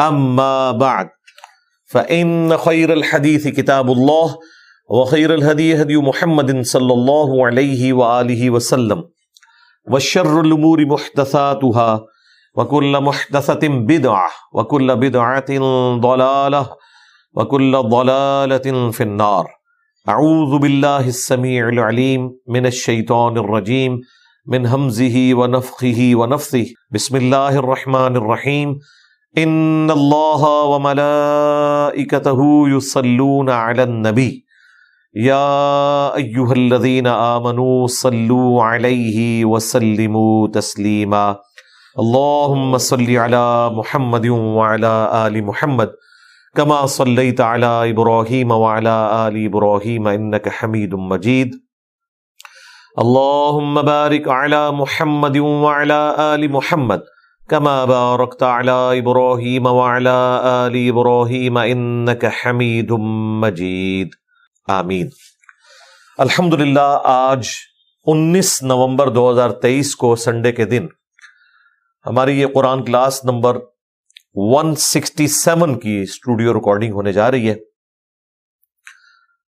أما بعد، فإن خير الحديث كتاب الله، وخير الهدي هدي محمد صلى الله عليه وآله وسلم، وشر الأمور محدثاتها، وكل محدثة بدعة، وكل بدعة ضلالة، وكل ضلالة في النار. أعوذ بالله السميع العليم من الشيطان الرجيم، من همزه ونفخه ونفثه. بسم الله الرحمن الرحيم. ان اللہ وملائکتہ یصلون علی النبی یا ایہا الذین آمنوا صلوا علیہ وسلموا تسلیما اللہم صلی علی محمد وعلی آل محمد كما صليت على إبراهيم وعلى آل إبراهيم إنك حميد مجيد اللهم بارك على محمد وعلى آل محمد كما باركت على إبراهيم وعلى آل إبراهيم إنك حميد مجيد. آمین. الحمدللہ، آج انیس نومبر دو ہزار تیئیس کو سنڈے کے دن ہماری یہ Quran class number one sixty seven کی اسٹوڈیو ریکارڈنگ ہونے جا رہی ہے۔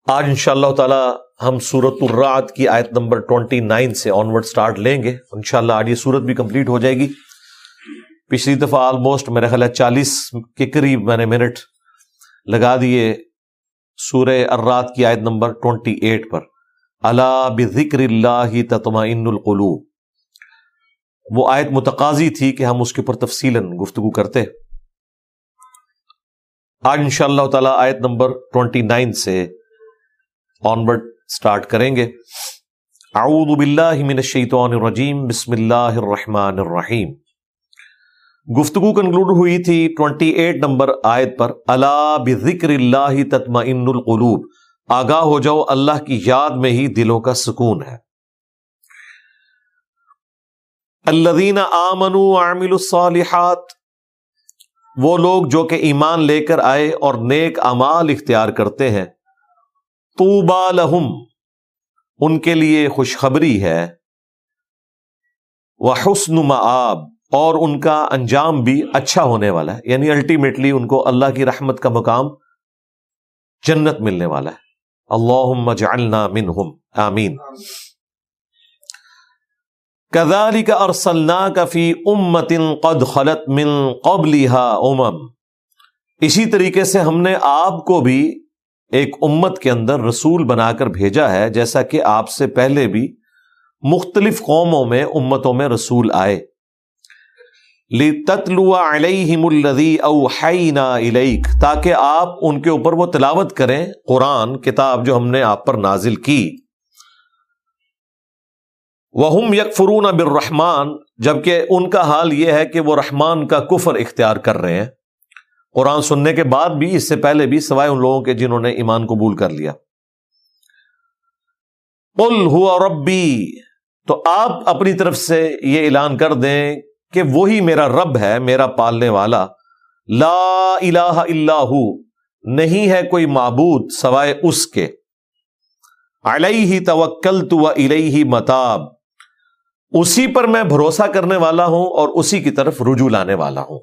آج ان شاء اللہ تعالی ہم سورت الرات کی آیت نمبر ٹوینٹی نائن سے آن ورڈ اسٹارٹ لیں گے۔ ان شاء اللہ آج یہ سورت بھی کمپلیٹ ہو جائے گی۔ پچھلی دفعہ آلموسٹ میرے خیال ہے چالیس کے قریب میں نے منٹ لگا دیے سورہ ارات کی آیت نمبر ٹوینٹی ایٹ پر۔ اللہ بذکر اللہ تطمئن القلوب۔ وہ آیت متقاضی تھی کہ ہم اس کے اوپر تفصیل گفتگو کرتے۔ آج ان شاء اللہ تعالی آیت نمبر ٹوینٹی نائن سے آنورڈ اسٹارٹ کریں گے۔ اعوذ باللہ من الشیطان الرجیم۔ بسم اللہ الرحمن الرحیم۔ گفتگو کنکلوڈ ہوئی تھی ٹوینٹی ایٹ نمبر آیت پر اللہ بذکر اللہ تطمئن القلوب آگاہ ہو جاؤ، اللہ کی یاد میں ہی دلوں کا سکون ہے۔ الذین آمنوا وعملوا الصالحات، وہ لوگ جو کہ ایمان لے کر آئے اور نیک امال اختیار کرتے ہیں۔ طوبا لہم، ان کے لیے خوشخبری ہے۔ وحسن مآب اور ان کا انجام بھی اچھا ہونے والا ہے۔ یعنی الٹیمیٹلی ان کو اللہ کی رحمت کا مقام جنت ملنے والا ہے۔ اللہ جعلنا منہم۔ آمین۔ کذالک ارسلناک فی امت قد خلت من قبلها امم۔ اسی طریقے سے ہم نے آپ کو بھی ایک امت کے اندر رسول بنا کر بھیجا ہے، جیسا کہ آپ سے پہلے بھی مختلف قوموں میں، امتوں میں رسول آئے۔ علیہم الذی اوحینا الیک تاکہ آپ ان کے اوپر وہ تلاوت کریں، قرآن، کتاب جو ہم نے آپ پر نازل کی۔ وہم یکفرون بالرحمن، جبکہ ان کا حال یہ ہے کہ وہ رحمان کا کفر اختیار کر رہے ہیں۔ قرآن سننے کے بعد بھی، اس سے پہلے بھی سوائے ان لوگوں کے جنہوں نے ایمان قبول کر لیا۔ قل ہوا ربی تو آپ اپنی طرف سے یہ اعلان کر دیں کہ وہی میرا رب ہے، میرا پالنے والا۔ لا الہ الا ہو، نہیں ہے کوئی معبود سوائے اس کے۔ علیہ توکل تو الیہ متاب۔ اسی پر میں بھروسہ کرنے والا ہوں اور اسی کی طرف رجوع لانے والا ہوں۔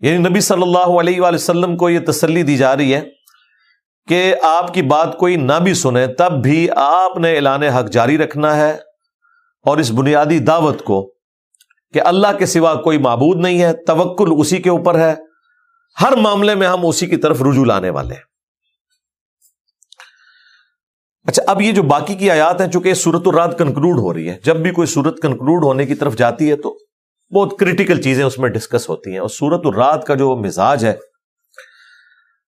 یعنی نبی صلی اللہ علیہ وآلہ وسلم کو یہ تسلی دی جا رہی ہے کہ آپ کی بات کوئی نہ بھی سنے، تب بھی آپ نے اعلان حق جاری رکھنا ہے۔ اور اس بنیادی دعوت کو کہ اللہ کے سوا کوئی معبود نہیں ہے، توکل اسی کے اوپر ہے۔ ہر معاملے میں ہم اسی کی طرف رجوع لانے والے ہیں۔ اچھا اب یہ جو باقی کی آیات ہیں، چونکہ سورت الرات کنکلوڈ ہو رہی ہے، جب بھی کوئی سورت کنکلوڈ ہونے کی طرف جاتی ہے تو بہت کریٹیکل چیزیں اس میں ڈسکس ہوتی ہیں۔ اور سورت الرات کا جو مزاج ہے،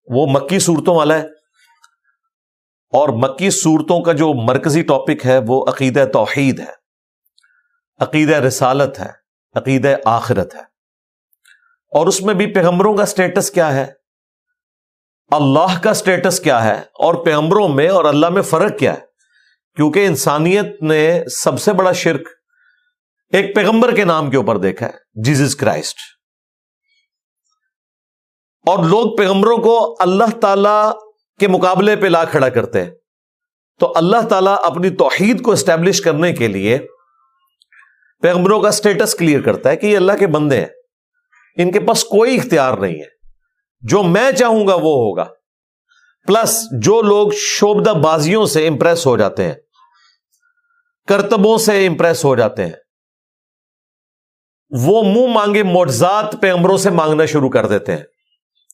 وہ مکی صورتوں والا ہے۔ اور مکی صورتوں کا جو مرکزی ٹاپک ہے، وہ عقید توحید ہے۔ عقید رسالت ہے عقید آخرت ہے۔ اور اس میں بھی پیغمبروں کا سٹیٹس کیا ہے؟ اللہ کا سٹیٹس کیا ہے؟ اور پیغمبروں میں اور اللہ میں فرق کیا ہے؟ کیونکہ انسانیت نے سب سے بڑا شرک ایک پیغمبر کے نام کے اوپر دیکھا ہے جیزس کرائسٹ اور لوگ پیغمبروں کو اللہ تعالی کے مقابلے پہ لا کھڑا کرتے ہیں۔ تو اللہ تعالیٰ اپنی توحید کو اسٹیبلش کرنے کے لیے پیغمبروں کا سٹیٹس کلیئر کرتا ہے کہ یہ اللہ کے بندے ہیں۔ ان کے پاس کوئی اختیار نہیں ہے۔ جو میں چاہوں گا وہ ہوگا۔ پلس جو لوگ شوبدہ بازیوں سے امپریس ہو جاتے ہیں۔ کرتبوں سے امپریس ہو جاتے ہیں۔ وہ منہ مانگے معجزات پیغمبروں سے مانگنا شروع کر دیتے ہیں۔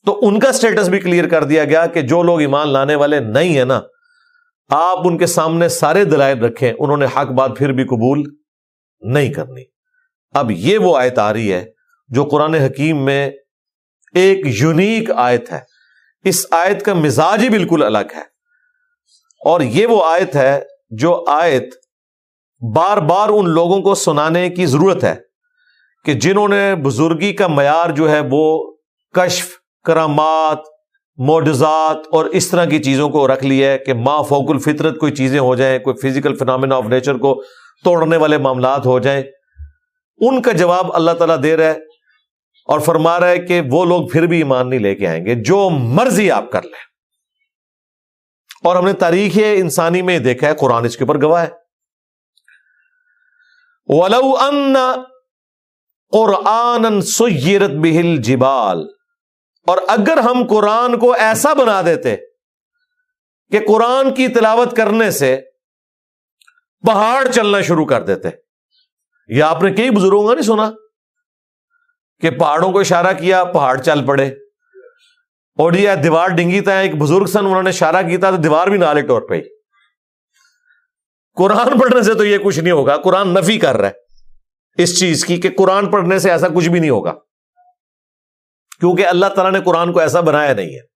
تو ان کا سٹیٹس بھی کلیئر کر دیا گیا کہ جو لوگ ایمان لانے والے نہیں ہیں نا، آپ ان کے سامنے سارے دلائل رکھیں۔ انہوں نے حق بات پھر بھی قبول نہیں کرنی۔ اب یہ وہ آیت آ رہی ہے جو قرآن حکیم میں ایک یونیک آیت ہے۔ اس آیت کا مزاج ہی بالکل الگ ہے۔ اور یہ وہ آیت ہے جو آیت بار بار ان لوگوں کو سنانے کی ضرورت ہے کہ جنہوں نے بزرگی کا معیار جو ہے وہ کشف، کرامات، موڈزات اور اس طرح کی چیزوں کو رکھ لیا ہے کہ ما فوق الفطرت کوئی چیزیں ہو جائیں، کوئی فزیکل فنامنا آف نیچر کو توڑنے والے معاملات ہو جائیں۔ ان کا جواب اللہ تعالیٰ دے رہا ہے اور فرما رہا ہے کہ وہ لوگ پھر بھی ایمان نہیں لے کے آئیں گے، جو مرضی آپ کر لیں۔ اور ہم نے تاریخ انسانی میں دیکھا ہے، قرآن اس کے اوپر گواہ ہے۔ قرآن سیرت بہل جبال اور اگر ہم قرآن کو ایسا بنا دیتے کہ قرآن کی تلاوت کرنے سے پہاڑ چلنا شروع کر دیتے۔ یہ آپ نے کئی بزرگوں کا نہیں سنا کہ پہاڑوں کو اشارہ کیا، پہاڑ چل پڑے۔ اور یہ دیوار ڈنگی تھا ایک بزرگ سن، انہوں نے اشارہ کیا تھا تو دیوار بھی نالے ٹور پہ قرآن پڑھنے سے تو یہ کچھ نہیں ہوگا، قرآن نفی کر رہا ہے اس چیز کی کہ قرآن پڑھنے سے ایسا کچھ بھی نہیں ہوگا۔ کیونکہ اللہ تعالیٰ نے قرآن کو ایسا بنایا نہیں ہے۔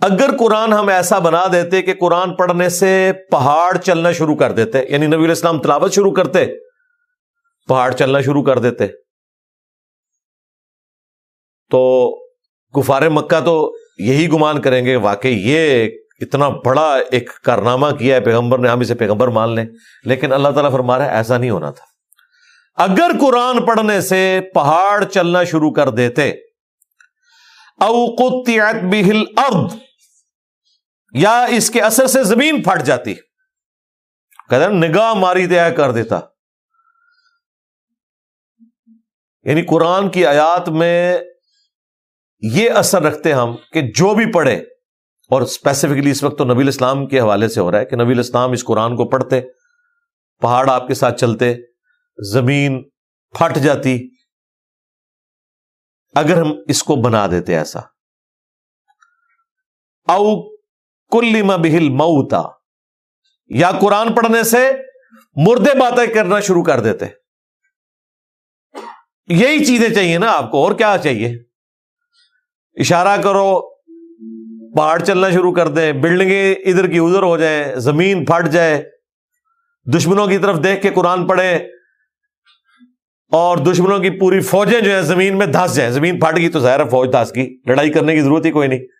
اگر قرآن ہم ایسا بنا دیتے کہ قرآن پڑھنے سے پہاڑ چلنا شروع کر دیتے یعنی نبی الاسلام تلاوت شروع کرتے، پہاڑ چلنا شروع کر دیتے، تو گفار مکہ تو یہی گمان کریں گے، واقعی یہ اتنا بڑا ایک کارنامہ کیا ہے، پیغمبر نے، ہم اسے پیغمبر مان لیں، لیکن اللہ تعالیٰ فرما رہا ہے، ایسا نہیں ہونا تھا۔ اگر قرآن پڑھنے سے پہاڑ چلنا شروع کر دیتے اوقت بہل ارد یا اس کے اثر سے زمین پھٹ جاتی۔ کہتے نگاہ ماری دیا کر دیتا۔ یعنی قرآن کی آیات میں یہ اثر رکھتے ہم کہ جو بھی پڑھے، اور اسپیسیفکلی اس وقت تو نبی الاسلام کے حوالے سے ہو رہا ہے کہ نبی الاسلام اس قرآن کو پڑھتے، پہاڑ آپ کے ساتھ چلتے، زمین پھٹ جاتی۔ اگر ہم اس کو بنا دیتے ایسا۔ او کل بہل موتا یا قرآن پڑھنے سے مردے باتیں کرنا شروع کر دیتے یہی چیزیں چاہیے نا آپ کو، اور کیا چاہیے؟ اشارہ کرو، پہاڑ چلنا شروع کر دیں، بلڈنگیں ادھر کی ادھر ہو جائیں، زمین پھٹ جائے۔ دشمنوں کی طرف دیکھ کے قرآن پڑھے اور دشمنوں کی پوری فوجیں جو ہے زمین میں دھس جائیں۔ زمین پھٹ گئی تو ظاہر فوج دھس کی لڑائی کرنے کی ضرورت ہی کوئی نہیں۔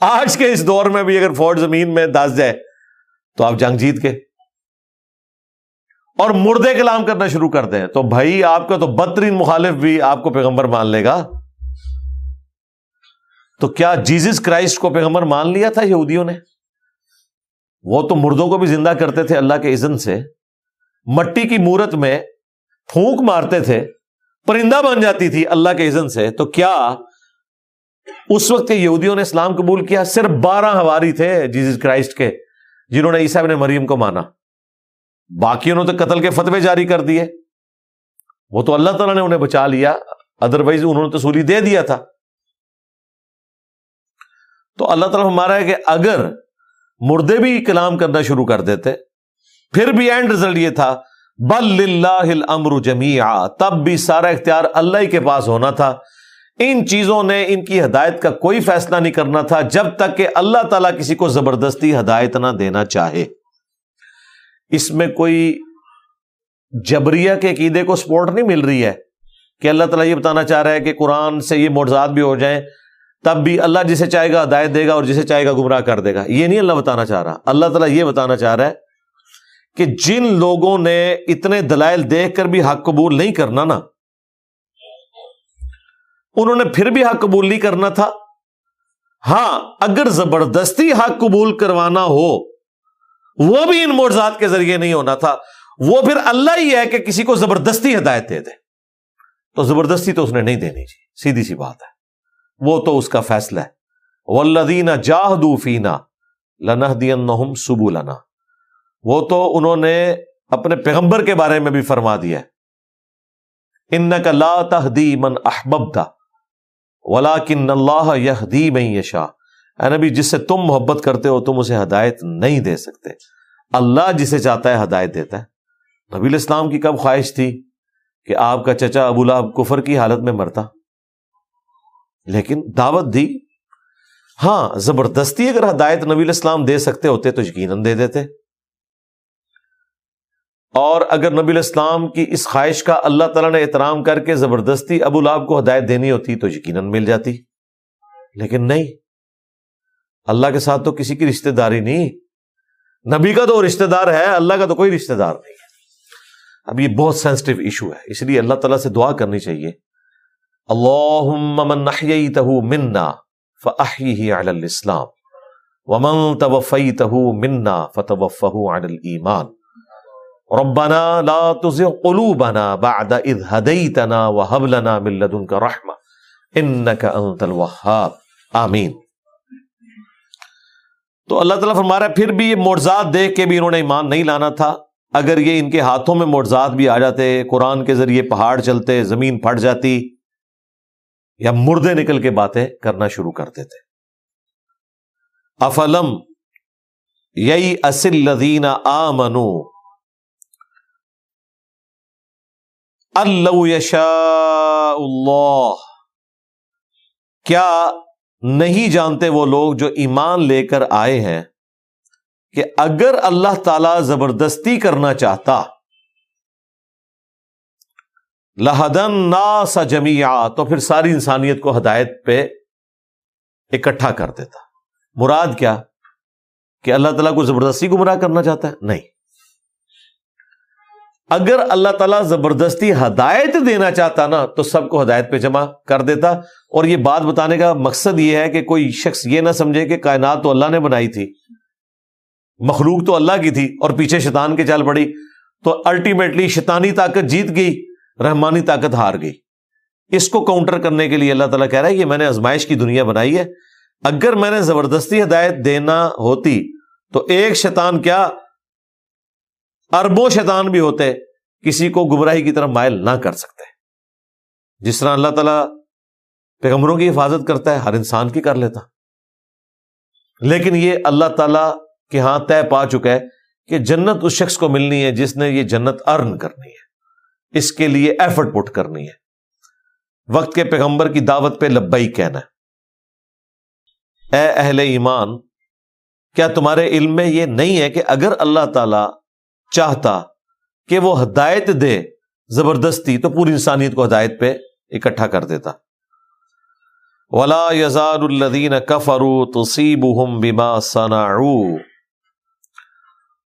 آج کے اس دور میں بھی اگر فوج زمین میں دھس جائے تو آپ جنگ جیت کے اور مردے کلام کرنا شروع کر دیں تو بھائی آپ کا تو بدترین مخالف بھی آپ کو پیغمبر مان لے گا تو کیا جیزس کرائسٹ کو پیغمبر مان لیا تھا یہودیوں نے؟ وہ تو مردوں کو بھی زندہ کرتے تھے اللہ کے عزن سے، مٹی کی مورت میں پھونک مارتے تھے، پرندہ بن جاتی تھی اللہ کے عزن سے، تو کیا اس وقت یہودیوں نے اسلام قبول کیا، صرف بارہ ہواری تھے جیزس کرائسٹ کے، جنہوں نے عیسیٰ نے مریم کو مانا۔ باقیوں نے تو قتل کے فتوے جاری کر دیے۔ وہ تو اللہ تعالیٰ نے انہیں بچا لیا ادروائز انہوں نے تو سولی دے دیا تھا۔ تو اللہ تعالیٰ ہمارا ہے کہ اگر مردے بھی کلام کرنا شروع کر دیتے، پھر بھی اینڈ ریزلٹ یہ تھا، بل اللہ امر جمیا تب بھی سارا اختیار اللہ کے پاس ہونا تھا۔ ان چیزوں نے ان کی ہدایت کا کوئی فیصلہ نہیں کرنا تھا جب تک کہ اللہ تعالیٰ کسی کو زبردستی ہدایت نہ دینا چاہے۔ اس میں کوئی جبریہ کے عقیدے کو سپورٹ نہیں مل رہی ہے کہ اللہ تعالیٰ یہ بتانا چاہ رہا ہے کہ قرآن سے یہ معجزات بھی ہو جائیں، تب بھی اللہ جسے چاہے گا ہدایت دے گا اور جسے چاہے گا گمراہ کر دے گا۔ یہ نہیں اللہ بتانا چاہ رہا۔ اللہ تعالیٰ یہ بتانا چاہ رہا ہے کہ جن لوگوں نے اتنے دلائل دیکھ کر بھی حق قبول نہیں کرنا نا انہوں نے پھر بھی حق قبول نہیں کرنا تھا۔ ہاں اگر زبردستی حق قبول کروانا ہو، وہ بھی ان معجزات کے ذریعے نہیں ہونا تھا۔ وہ پھر اللہ ہی ہے کہ کسی کو زبردستی ہدایت دے دے۔ تو زبردستی تو اس نے نہیں دینی جی سیدھی سی بات ہے۔ وہ تو اس کا فیصلہ ہے۔ ولدین جاہدو فینا لنح دین سبو لنا وہ تو انہوں نے اپنے پیغمبر کے بارے میں بھی فرما دیا ان کا لا تہدی من احبب تھا ولا کن اللہ یہدی میں یشا نبی، جس سے تم محبت کرتے ہو، تم اسے ہدایت نہیں دے سکتے۔ اللہ جسے چاہتا ہے ہدایت دیتا ہے۔ نبی الاسلام کی کب خواہش تھی کہ آپ کا چچا ابو لہب کفر کی حالت میں مرتا؟ لیکن دعوت دی۔ ہاں زبردستی اگر ہدایت نبی الاسلام دے سکتے ہوتے تو یقیناً دے دیتے۔ اور اگر نبی الاسلام کی اس خواہش کا اللہ تعالیٰ نے احترام کر کے زبردستی ابو لاب کو ہدایت دینی ہوتی تو یقیناً مل جاتی۔ لیکن نہیں۔ اللہ کے ساتھ تو کسی کی رشتہ داری نہیں۔ نبی کا تو رشتہ دار ہے، اللہ کا تو کوئی رشتہ دار نہیں ہے۔ اب یہ بہت سینسٹو ایشو ہے، اس لیے اللہ تعالیٰ سے دعا کرنی چاہیے۔ اللہ منا فی الاسلام، ومن توفیتہ منا فتوفہ علی الایمان۔ ربنا لا تزغ قلوبنا بعد اذ هديتنا وهب لنا من لدنك رحمه انك انت الوهاب. آمین. تو اللہ تعالیٰ فرما رہا ہے، پھر بھی یہ معجزات دیکھ کے بھی انہوں نے ایمان نہیں لانا تھا۔ اگر یہ ان کے ہاتھوں میں معجزات بھی آ جاتے، قرآن کے ذریعے پہاڑ چلتے، زمین پھٹ جاتی، یا مردے نکل کے باتیں کرنا شروع کرتے تھے افلم یئی اصل لدین آ منو یشا اللہ۔ کیا نہیں جانتے وہ لوگ جو ایمان لے کر آئے ہیں کہ اگر اللہ تعالی زبردستی کرنا چاہتا۔ لہدن نا سا تو پھر ساری انسانیت کو ہدایت پہ اکٹھا کر دیتا۔ مراد کیا؟ کہ اللہ تعالیٰ کو زبردستی گمراہ کرنا چاہتا ہے؟ نہیں۔ اگر اللہ تعالیٰ زبردستی ہدایت دینا چاہتا نا، تو سب کو ہدایت پہ جمع کر دیتا۔ اور یہ بات بتانے کا مقصد یہ ہے کہ کوئی شخص یہ نہ سمجھے کہ کائنات تو اللہ نے بنائی تھی، مخلوق تو اللہ کی تھی اور پیچھے شیطان کے چال پڑی۔ تو الٹیمیٹلی شیطانی طاقت جیت گئی، رحمانی طاقت ہار گئی۔ اس کو کاؤنٹر کرنے کے لیے اللہ تعالیٰ کہہ رہا ہے، یہ میں نے ازمائش کی دنیا بنائی ہے۔ اگر میں نے زبردستی ہدایت دینا ہوتی، تو ایک شیطان کیا اربوں شیطان بھی ہوتے کسی کو گمراہی کی طرف مائل نہ کر سکتے۔ جس طرح اللہ تعالیٰ پیغمبروں کی حفاظت کرتا ہے، ہر انسان کی کر لیتا۔ لیکن یہ اللہ تعالیٰ کے ہاں طے پا چکا ہے کہ جنت اس شخص کو ملنی ہے جس نے یہ جنت ارن کرنی ہے۔ اس کے لیے ایفرٹ پٹ کرنی ہے۔ وقت کے پیغمبر کی دعوت پہ لبئی کہنا۔ ہے اے اہل ایمان، کیا تمہارے علم میں یہ نہیں ہے کہ اگر اللہ تعالی چاہتا کہ وہ ہدایت دے زبردستی تو پوری انسانیت کو ہدایت پہ اکٹھا کر دیتا۔ ولا یزار الدین کفرو تصیب بما صنعوا۔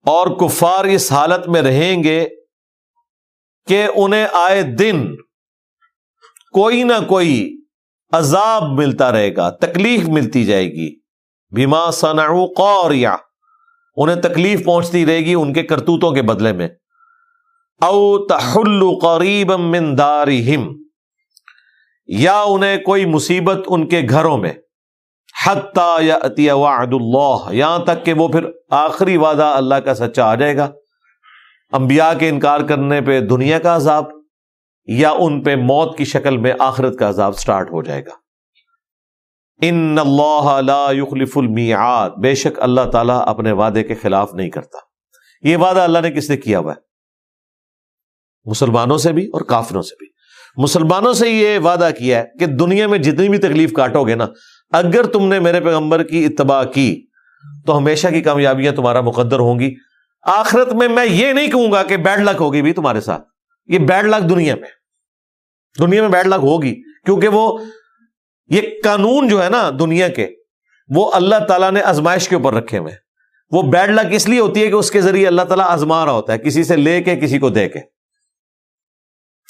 اور کفار اس حالت میں رہیں گے کہ انہیں آئے دن کوئی نہ کوئی عذاب ملتا رہے گا، تکلیف ملتی جائے گی۔ بیما سنعو قوریا انہیں تکلیف پہنچتی رہے گی ان کے کرتوتوں کے بدلے میں۔ او تحل قریب من دارہم، یا انہیں کوئی مصیبت ان کے گھروں میں، حتی یا وعد اللہ، یہاں تک کہ وہ پھر آخری وعدہ اللہ کا سچا آ جائے گا۔ انبیاء کے انکار کرنے پہ دنیا کا عذاب، یا ان پہ موت کی شکل میں آخرت کا عذاب سٹارٹ ہو جائے گا۔ ان اللہ لا یخلف المیعاد بے شک اللہ تعالیٰ اپنے وعدے کے خلاف نہیں کرتا۔ یہ وعدہ اللہ نے کس نے کیا ہوا ہے؟ مسلمانوں سے بھی اور کافروں سے بھی۔ مسلمانوں سے یہ وعدہ کیا ہے کہ دنیا میں جتنی بھی تکلیف کاٹو گے نا، اگر تم نے میرے پیغمبر کی اتباع کی، تو ہمیشہ کی کامیابیاں تمہارا مقدر ہوں گی۔ آخرت میں میں یہ نہیں کہوں گا کہ بیڈ لک ہوگی بھی تمہارے ساتھ۔ یہ بیڈ لک دنیا میں۔ دنیا میں بیڈ لک ہوگی، کیونکہ وہ یہ قانون جو ہے نا دنیا کے، وہ اللہ تعالیٰ نے ازمائش کے اوپر رکھے ہوئے وہ بیڈ لک اس لیے ہوتی ہے کہ اس کے ذریعے اللہ تعالیٰ آزما رہا ہوتا ہے، کسی سے لے کے، کسی کو دے کے۔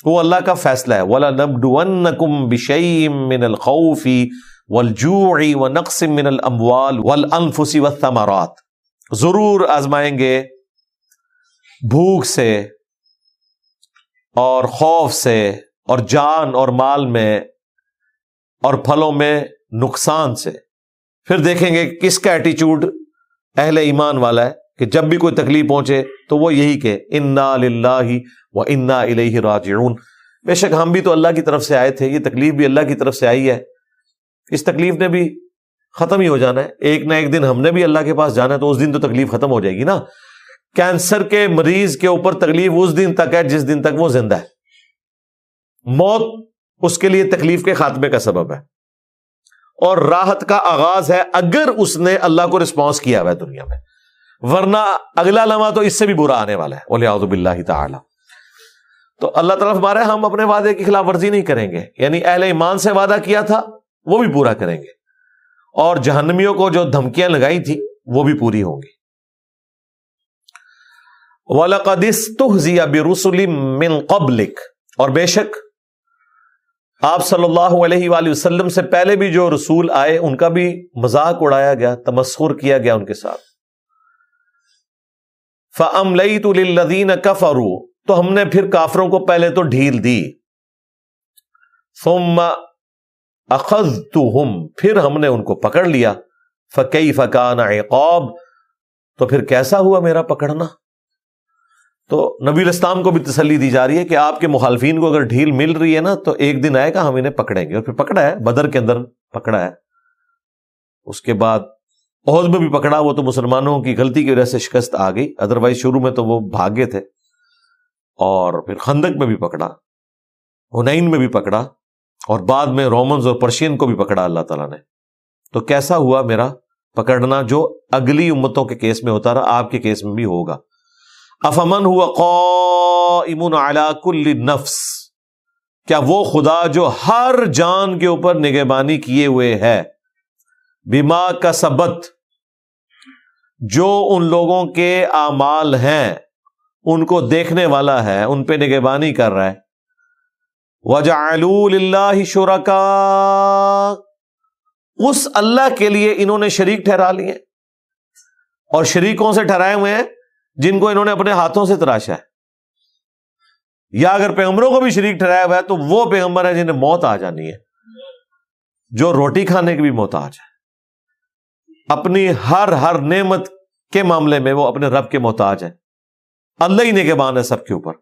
وہ اللہ کا فیصلہ ہے۔ ولا نب بشیم من الخوفی ولجوعی و نقسم من الاموال والانفسی والثمرات۔ ضرور آزمائیں گے بھوک سے اور خوف سے اور جان اور مال میں اور پھلوں میں نقصان سے۔ پھر دیکھیں گے کس کا ایٹیچیوڈ اہل ایمان والا ہے کہ جب بھی کوئی تکلیف پہنچے تو وہ یہی کہ انا للہ و انا الہ راجعون۔ بے شک ہم بھی تو اللہ کی طرف سے آئے تھے، یہ تکلیف بھی اللہ کی طرف سے آئی ہے۔ اس تکلیف نے بھی ختم ہی ہو جانا ہے۔ ایک نہ ایک دن ہم نے بھی اللہ کے پاس جانا ہے تو اس دن تو تکلیف ختم ہو جائے گی نا۔ کینسر کے مریض کے اوپر تکلیف اس دن تک ہے جس دن تک وہ زندہ ہے۔ موت اس کے لیے تکلیف کے خاتمے کا سبب ہے۔ اور راحت کا آغاز ہے اگر اس نے اللہ کو رسپانس کیا ہوا ہے دنیا میں۔ ورنہ اگلا لمحہ تو اس سے بھی برا آنے والا ہے۔ بلّہ تعالی۔ تو اللہ تعالیٰ ہمارے ہم اپنے وعدے کی خلاف ورزی نہیں کریں گے۔ یعنی اہل ایمان سے وعدہ کیا تھا، وہ بھی پورا کریں گے۔ اور جہنمیوں کو جو دھمکیاں لگائی تھی، وہ بھی پوری ہوں گی۔ من قبلک اور بے شک آپ صلی اللہ علیہ وآلہ وسلم سے پہلے بھی جو رسول آئے، ان کا بھی مذاق اڑایا گیا، تمسخر کیا گیا ان کے ساتھ۔ فم لئی تو لدین تو ہم نے پھر کافروں کو پہلے تو ڈھیل دی۔ ثم اخذ پھر ہم نے ان کو پکڑ لیا۔ فقی فکان عقاب، تو پھر کیسا ہوا میرا پکڑنا؟ تو نبی الاسلام کو بھی تسلی دی جا رہی ہے کہ آپ کے مخالفین کو اگر ڈھیل مل رہی ہے نا، تو ایک دن آئے گا، ہم انہیں پکڑیں گے۔ اور پھر پکڑا ہے، بدر کے اندر پکڑا ہے۔ اس کے بعد عہد میں بھی پکڑا، وہ تو مسلمانوں کی غلطی کی وجہ سے شکست آ گئی۔ ادروائز شروع میں تو وہ بھاگے تھے۔ اور پھر خندق میں بھی پکڑا، ہنین میں بھی پکڑا، اور بعد میں رومنز اور پرشین کو بھی پکڑا اللہ تعالیٰ نے۔ تو کیسا ہوا میرا پکڑنا جو اگلی امتوں کے کیس میں ہوتا رہا، آپ کے کیس میں بھی ہوگا۔ افمن ہوا قائم على کل نفس؟ کیا وہ خدا جو ہر جان کے اوپر نگہبانی کیے ہوئے ہے؟ بیما کا سبت جو ان لوگوں کے اعمال ہیں، ان کو دیکھنے والا ہے، ان پہ نگہبانی کر رہا ہے۔ وجہ اللہ شرکا اس اللہ کے لیے انہوں نے شریک ٹھہرا لیے۔ اور شریکوں سے ٹھہرائے ہوئے ہیں۔ جن کو انہوں نے اپنے ہاتھوں سے تراشا ہے۔ یا اگر پیغمبروں کو بھی شریک ٹھہرایا ہوا ہے تو وہ پیغمبر ہے جنہیں موت آ جانی ہے۔ جو روٹی کھانے کی بھی موت آ جائے اپنی ہر ہر نعمت کے معاملے میں وہ اپنے رب کے محتاج ہے اللہ ہی نے کے بان ہے سب کے اوپر۔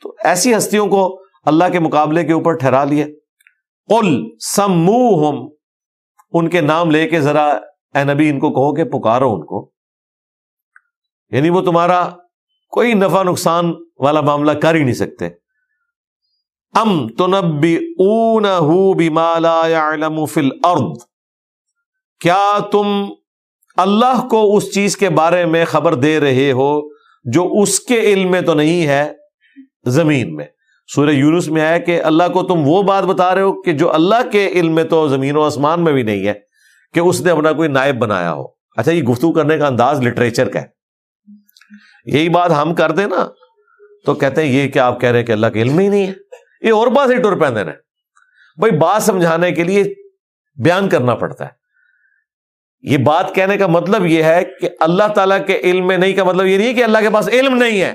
تو ایسی ہستیوں کو اللہ کے مقابلے کے اوپر ٹھہرا لیے قل سمو ان کے نام لے کے ذرا اے نبی ان کو کہو کہ پکارو ان کو۔ یعنی وہ تمہارا کوئی نفع نقصان والا معاملہ کر ہی نہیں سکتے۔ ام تو نبی اون مالا فل ارد کیا تم اللہ کو اس چیز کے بارے میں خبر دے رہے ہو جو اس کے علم میں تو نہیں ہے؟ زمین میں۔ سورہ یونس میں آیا کہ اللہ کو تم وہ بات بتا رہے ہو کہ جو اللہ کے علم میں تو زمین و آسمان میں بھی نہیں ہے کہ اس نے اپنا کوئی نائب بنایا ہو۔ اچھا یہ گفتگو کرنے کا انداز لٹریچر کا ہے۔ یہی بات ہم کر دیں نا، تو کہتے ہیں، یہ کیا آپ کہہ رہے ہیں کہ اللہ کے علم ہی نہیں ہے۔ یہ اور بات ہی ٹور پہن بھائی، بات سمجھانے کے لیے بیان کرنا پڑتا ہے۔ یہ بات کہنے کا مطلب یہ ہے کہ اللہ تعالیٰ کے علم میں نہیں کا مطلب یہ نہیں کہ اللہ کے پاس علم نہیں ہے۔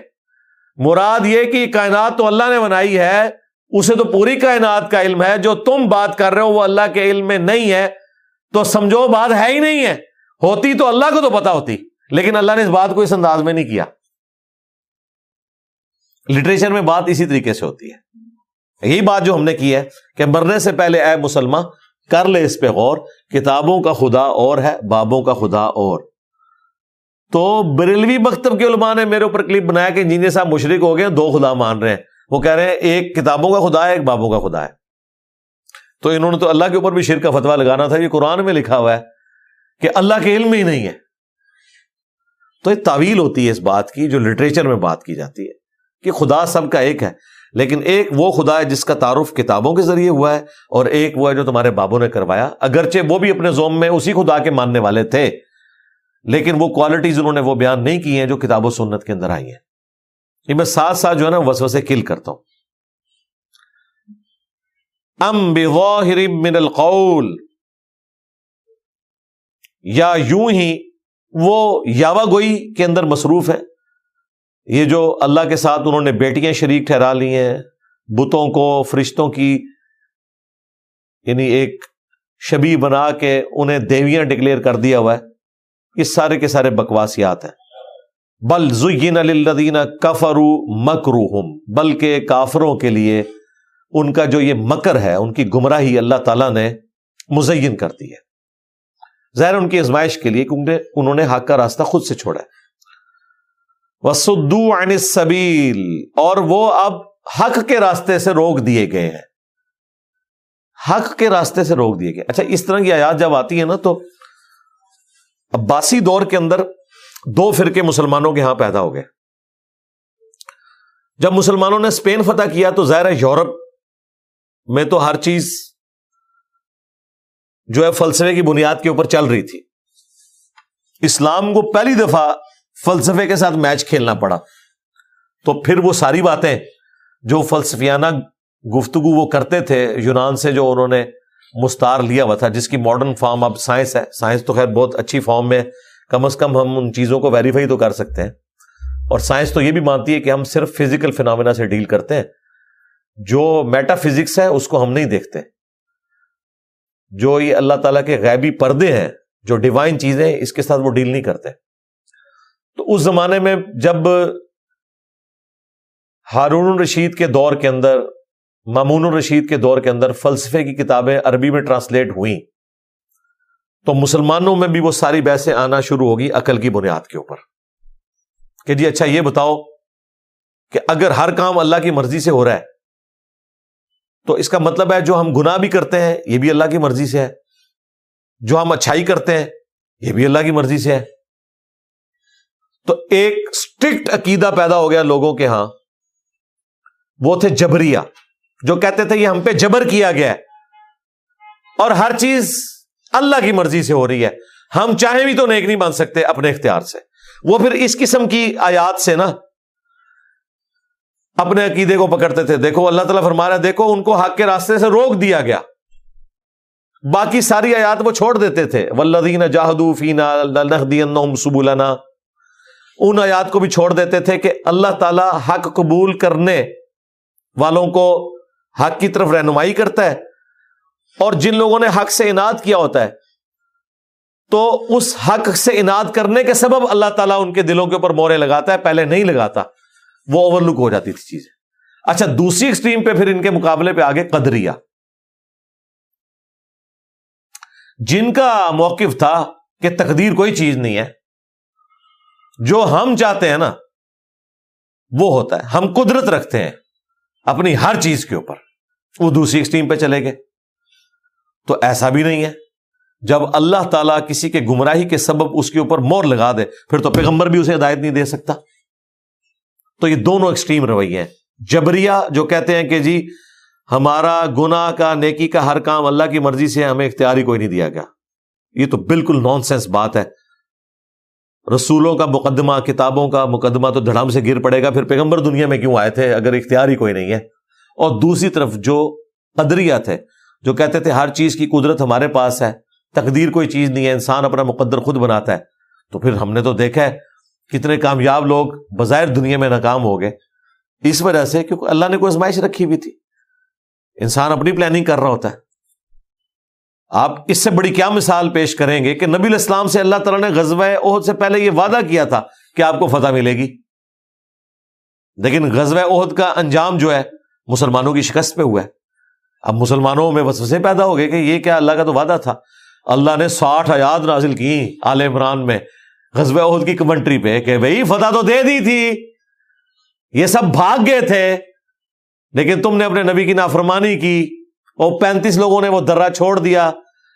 مراد یہ کہ کائنات تو اللہ نے بنائی ہے، اسے تو پوری کائنات کا علم ہے، جو تم بات کر رہے ہو وہ اللہ کے علم میں نہیں ہے۔ تو سمجھو، بات ہے ہی نہیں ہے۔ ہوتی تو اللہ کو تو پتا ہوتی، لیکن اللہ نے اس بات کو اس انداز میں نہیں کیا۔ لٹریچر میں بات اسی طریقے سے ہوتی ہے۔ یہی بات جو ہم نے کی ہے کہ مرنے سے پہلے اے مسلمان کر لے اس پہ غور، کتابوں کا خدا اور ہے، بابوں کا خدا اور۔ تو بریلوی مکتب کے علماء نے میرے اوپر کلپ بنایا کہ انجینئر صاحب مشرق ہو گئے، دو خدا مان رہے ہیں۔ وہ کہہ رہے ہیں، ایک کتابوں کا خدا ہے، ایک بابوں کا خدا ہے۔ تو انہوں نے تو اللہ کے اوپر بھی شیر کا فتوا لگانا تھا، یہ قرآن میں لکھا ہوا ہے کہ اللہ کے علم ہی نہیں ہے۔ تو یہ تعویل ہوتی ہے اس بات کی جو لٹریچر میں بات کی جاتی ہے۔ کہ خدا سب کا ایک ہے، لیکن ایک وہ خدا ہے جس کا تعارف کتابوں کے ذریعے ہوا ہے اور ایک وہ ہے جو تمہارے بابوں نے کروایا۔ اگرچہ وہ بھی اپنے زوم میں اسی خدا کے ماننے والے تھے، لیکن وہ کوالٹیز انہوں نے وہ بیان نہیں کی ہیں جو کتاب و سنت کے اندر آئی ہیں۔ یہ میں ساتھ ساتھ جو ہے نا وسو سے کل کرتا ہوں۔ ام بظاہر من القول، یا یوں ہی وہ یاوا گوئی کے اندر مصروف ہے۔ یہ جو اللہ کے ساتھ انہوں نے بیٹیاں شریک ٹھہرا لی ہیں، بتوں کو، فرشتوں کی یعنی ایک شبی بنا کے انہیں دیویاں ڈکلیئر کر دیا ہوا ہے۔ یہ سارے کے سارے بکواسیات ہیں۔ بل زین الدین کفرو مکرو بلکہ کافروں کے لیے ان کا جو یہ مکر ہے، ان کی گمراہی اللہ تعالیٰ نے مزین کر دی ہے۔ ظاہر ان کی ازمائش کے لیے، کیونکہ انہوں نے حق کا راستہ خود سے چھوڑا ہے۔ وسدو عن السبیل اور وہ اب حق کے راستے سے روک دیے گئے ہیں۔ حق کے راستے سے روک دیے گئے۔ اچھا اس طرح کی آیات جب آتی ہے نا تو عباسی دور کے اندر دو فرقے مسلمانوں کے ہاں پیدا ہو گئے۔ جب مسلمانوں نے اسپین فتح کیا تو ظاہر ہے یورپ میں تو ہر چیز جو ہے فلسفے کی بنیاد کے اوپر چل رہی تھی۔ اسلام کو پہلی دفعہ فلسفے کے ساتھ میچ کھیلنا پڑا۔ تو پھر وہ ساری باتیں جو فلسفیانہ گفتگو وہ کرتے تھے، یونان سے جو انہوں نے مستار لیا ہوا تھا، جس کی ماڈرن فارم اب سائنس ہے۔ سائنس تو خیر بہت اچھی فارم میں کم از کم ہم ان چیزوں کو ویریفائی تو کر سکتے ہیں۔ اور سائنس تو یہ بھی مانتی ہے کہ ہم صرف فزیکل فینامنا سے ڈیل کرتے ہیں۔ جو میٹا فزکس ہے، اس کو ہم نہیں دیکھتے۔ جو یہ اللہ تعالیٰ کے غیبی پردے ہیں، جو ڈیوائن چیزیں، اس کے ساتھ وہ ڈیل نہیں کرتے۔ تو اس زمانے میں جب ہارون الرشید کے دور کے اندر، مامون الرشید کے دور کے اندر فلسفے کی کتابیں عربی میں ٹرانسلیٹ ہوئیں، تو مسلمانوں میں بھی وہ ساری بحثیں آنا شروع ہوگی عقل کی بنیاد کے اوپر۔ کہ جی اچھا یہ بتاؤ کہ اگر ہر کام اللہ کی مرضی سے ہو رہا ہے، تو اس کا مطلب ہے جو ہم گناہ بھی کرتے ہیں، یہ بھی اللہ کی مرضی سے ہے، جو ہم اچھائی کرتے ہیں، یہ بھی اللہ کی مرضی سے ہے۔ تو ایک اسٹرکٹ عقیدہ پیدا ہو گیا لوگوں کے ہاں۔ وہ تھے جبریا جو کہتے تھے یہ ہم پہ جبر کیا گیا ہے۔ اور ہر چیز اللہ کی مرضی سے ہو رہی ہے۔ ہم چاہیں بھی تو نیک نہیں مان سکتے اپنے اختیار سے۔ وہ پھر اس قسم کی آیات سے نا، اپنے عقیدے کو پکڑتے تھے۔ دیکھو، اللہ تعالیٰ فرما رہا دیکھو، ان کو حق کے راستے سے روک دیا گیا۔ باقی ساری آیات وہ چھوڑ دیتے تھے۔ ولدین جاہدو فینا سبولنا ان آیات کو بھی چھوڑ دیتے تھے کہ اللہ تعالیٰ حق قبول کرنے والوں کو حق کی طرف رہنمائی کرتا ہے اور جن لوگوں نے حق سے انعد کیا ہوتا ہے، تو اس حق سے انعد کرنے کے سبب اللہ تعالیٰ ان کے دلوں کے اوپر مورے لگاتا ہے، پہلے نہیں لگاتا، وہ اوور لک ہو جاتی تھی چیزیں۔ اچھا دوسری ایکسٹریم پہ پھر ان کے مقابلے پہ آگے قدریا جن کا موقف تھا کہ تقدیر کوئی چیز نہیں ہے جو ہم چاہتے ہیں نا، وہ ہوتا ہے۔ ہم قدرت رکھتے ہیں اپنی ہر چیز کے اوپر۔ وہ دوسری ایکسٹریم پہ چلے گئے۔ تو ایسا بھی نہیں ہے۔ جب اللہ تعالیٰ کسی کے گمراہی کے سبب اس کے اوپر مور لگا دے، پھر تو پیغمبر بھی اسے ہدایت نہیں دے سکتا۔ تو یہ دونوں ایکسٹریم رویے ہیں۔ جبریا جو کہتے ہیں کہ جی ہمارا گنا کا، نیکی کا ہر کام اللہ کی مرضی سے ہمیں اختیار ہی کوئی نہیں دیا گیا۔ یہ تو بالکل نان سینس بات ہے۔ رسولوں کا، مقدمہ کتابوں کا، مقدمہ تو دھڑام سے گر پڑے گا، پھر پیغمبر دنیا میں کیوں آئے تھے؟ اگر اختیار ہی کوئی نہیں ہے۔ اور دوسری طرف جو قدریا تھے، جو کہتے تھے ہر چیز کی قدرت ہمارے پاس ہے، تقدیر کوئی چیز نہیں ہے، انسان اپنا مقدر خود بناتا ہے، تو پھر ہم نے تو دیکھا ہے کتنے کامیاب لوگ بظاہر دنیا میں ناکام ہو گئے۔ اس وجہ سے کیونکہ اللہ نے کوئی ازمائش رکھی ہوئی تھی۔ انسان اپنی پلاننگ کر رہا ہوتا ہے۔ آپ اس سے بڑی کیا مثال پیش کریں گے کہ نبی الاسلام سے اللہ تعالیٰ نے غزوہ عہد سے پہلے یہ وعدہ کیا تھا کہ آپ کو فتح ملے گی؟ لیکن غزوہ عہد کا انجام جو ہے، مسلمانوں کی شکست پہ ہوا ہے۔ اب مسلمانوں میں وسوسے پیدا ہو گئے کہ یہ کیا اللہ کا تو وعدہ تھا۔ اللہ نے ساٹھ آیات نازل کی آل عمران میں غزوہ عہد کی کمنٹری پہ کہ بھائی فتح تو دے دی تھی۔ یہ سب بھاگ گئے تھے، لیکن تم نے اپنے نبی کی نافرمانی کی۔ اور پینتیس لوگوں نے وہ درا چھوڑ دیا،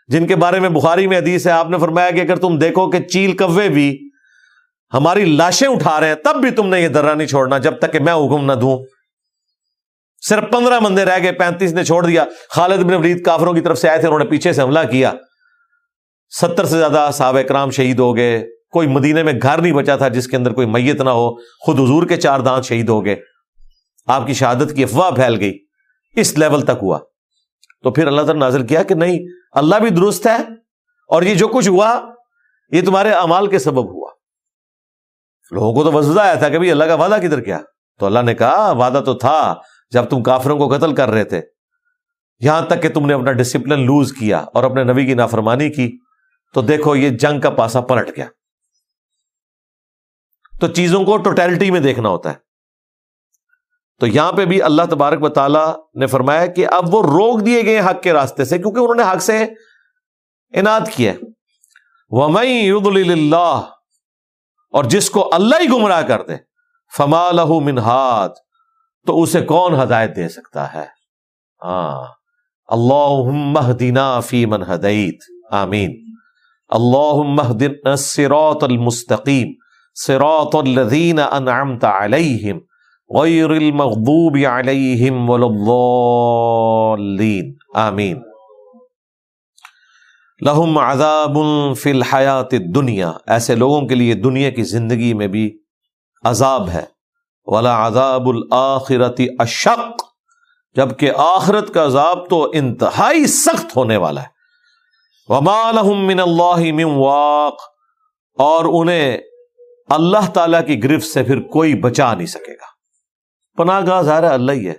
جن کے بارے میں بخاری میں حدیث ہے، آپ نے فرمایا کہ اگر تم دیکھو کہ چیل کوے بھی ہماری لاشیں اٹھا رہے ہیں، تب بھی تم نے یہ درا نہیں چھوڑنا جب تک کہ میں حکم نہ دوں۔ صرف پندرہ بندے رہ گئے، پینتیس نے چھوڑ دیا۔ خالد بن ولید کافروں کی طرف سے آئے تھے، انہوں نے پیچھے سے حملہ کیا۔ ستر سے زیادہ صحابہ کرام شہید ہو گئے۔ کوئی مدینے میں گھر نہیں بچا تھا جس کے اندر کوئی میت نہ ہو، خود حضور کے چار دانت شہید ہو گئے۔ آپ کی شہادت کی افواہ پھیل گئی۔ اس لیول تک ہوا۔ تو پھر اللہ تعالیٰ نازل کیا کہ نہیں، اللہ بھی درست ہے اور یہ جو کچھ ہوا، یہ تمہارے امال کے سبب ہوا۔ لوگوں کو تو وزدہ آیا تھا کہ اللہ کا وعدہ کدھر کیا؟ تو اللہ نے کہا، وعدہ تو تھا جب تم کافروں کو قتل کر رہے تھے۔ یہاں تک کہ تم نے اپنا ڈسپلن لوز کیا اور اپنے نبی کی نافرمانی کی۔ تو دیکھو، یہ جنگ کا پاسا پلٹ گیا۔ تو چیزوں کو ٹوٹیلٹی میں دیکھنا ہوتا ہے۔ تو یہاں پہ بھی اللہ تبارک و تعالیٰ نے فرمایا کہ اب وہ روک دیے گئے حق کے راستے سے، کیونکہ انہوں نے حق سے انعد کیا اللہ اور جس کو اللہ ہی گمراہ کر دے، فما لہ منہاد تو اسے کون ہدایت دے سکتا ہے؟ ہاں۔ اللہ دینا فی من ہدعت آمین۔ اللہ سروت المستقیم سروت الدین انعمت علیہم غیر المغضوب علیہم وللضالین آمین لہم عذاب فی الحیات الدنیا ایسے لوگوں کے لیے دنیا کی زندگی میں بھی عذاب ہے. ولا عذاب الآخرت اشق. جبکہ آخرت کا عذاب تو انتہائی سخت ہونے والا ہے. وما لہم من اللہ من واق. اور انہیں اللہ تعالی کی گرفت سے پھر کوئی بچا نہیں سکے گا. پناہ گاہ ظاہر اللہ ہی ہے۔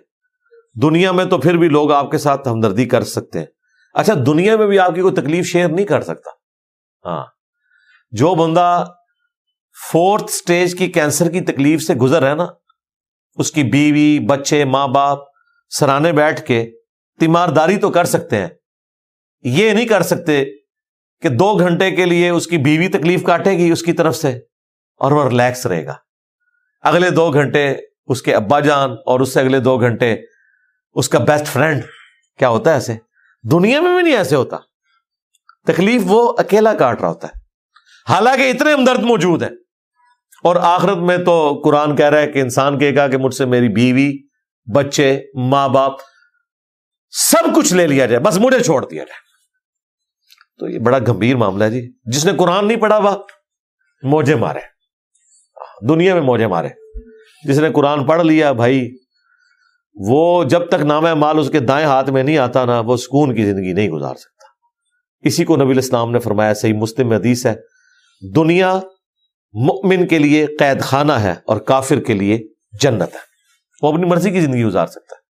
دنیا میں تو پھر بھی لوگ آپ کے ساتھ ہمدردی کر سکتے ہیں۔ اچھا دنیا میں بھی آپ کی کوئی تکلیف شیئر نہیں کر سکتا۔ ہاں۔ جو بندہ فورتھ سٹیج کی کینسر کی تکلیف سے گزر ہے نا، اس کی بیوی، بچے، ماں باپ سرانے بیٹھ کے تیمارداری تو کر سکتے ہیں۔ یہ نہیں کر سکتے کہ دو گھنٹے کے لیے اس کی بیوی تکلیف کاٹے گی اس کی طرف سے اور وہ ریلیکس رہے گا۔ اگلے دو گھنٹے اس کے ابا جان اور اس سے اگلے دو گھنٹے اس کا بیسٹ فرینڈ کیا ہوتا ہے ایسے؟ دنیا میں بھی نہیں ایسے ہوتا۔ تکلیف وہ اکیلا کاٹ رہا ہوتا ہے۔ حالانکہ اتنے ہمدرد موجود ہیں۔ اور آخرت میں تو قرآن کہہ رہا ہے کہ انسان کہے گا کہ مجھ سے میری بیوی، بچے، ماں باپ، سب کچھ لے لیا جائے، بس مجھے چھوڑ دیا جائے۔ تو یہ بڑا گمبھیر معاملہ ہے جی۔ جس نے قرآن نہیں پڑھا ہوا موجے مارے۔ دنیا میں موجے مارے۔ جس نے قرآن پڑھ لیا بھائی، وہ جب تک نام مال اس کے دائیں ہاتھ میں نہیں آتا نا، وہ سکون کی زندگی نہیں گزار سکتا۔ اسی کو نبی الاسلام نے فرمایا، صحیح مسلم حدیث ہے، دنیا مؤمن کے لیے قید خانہ ہے اور کافر کے لیے جنت ہے۔ وہ اپنی مرضی کی زندگی گزار سکتا ہے۔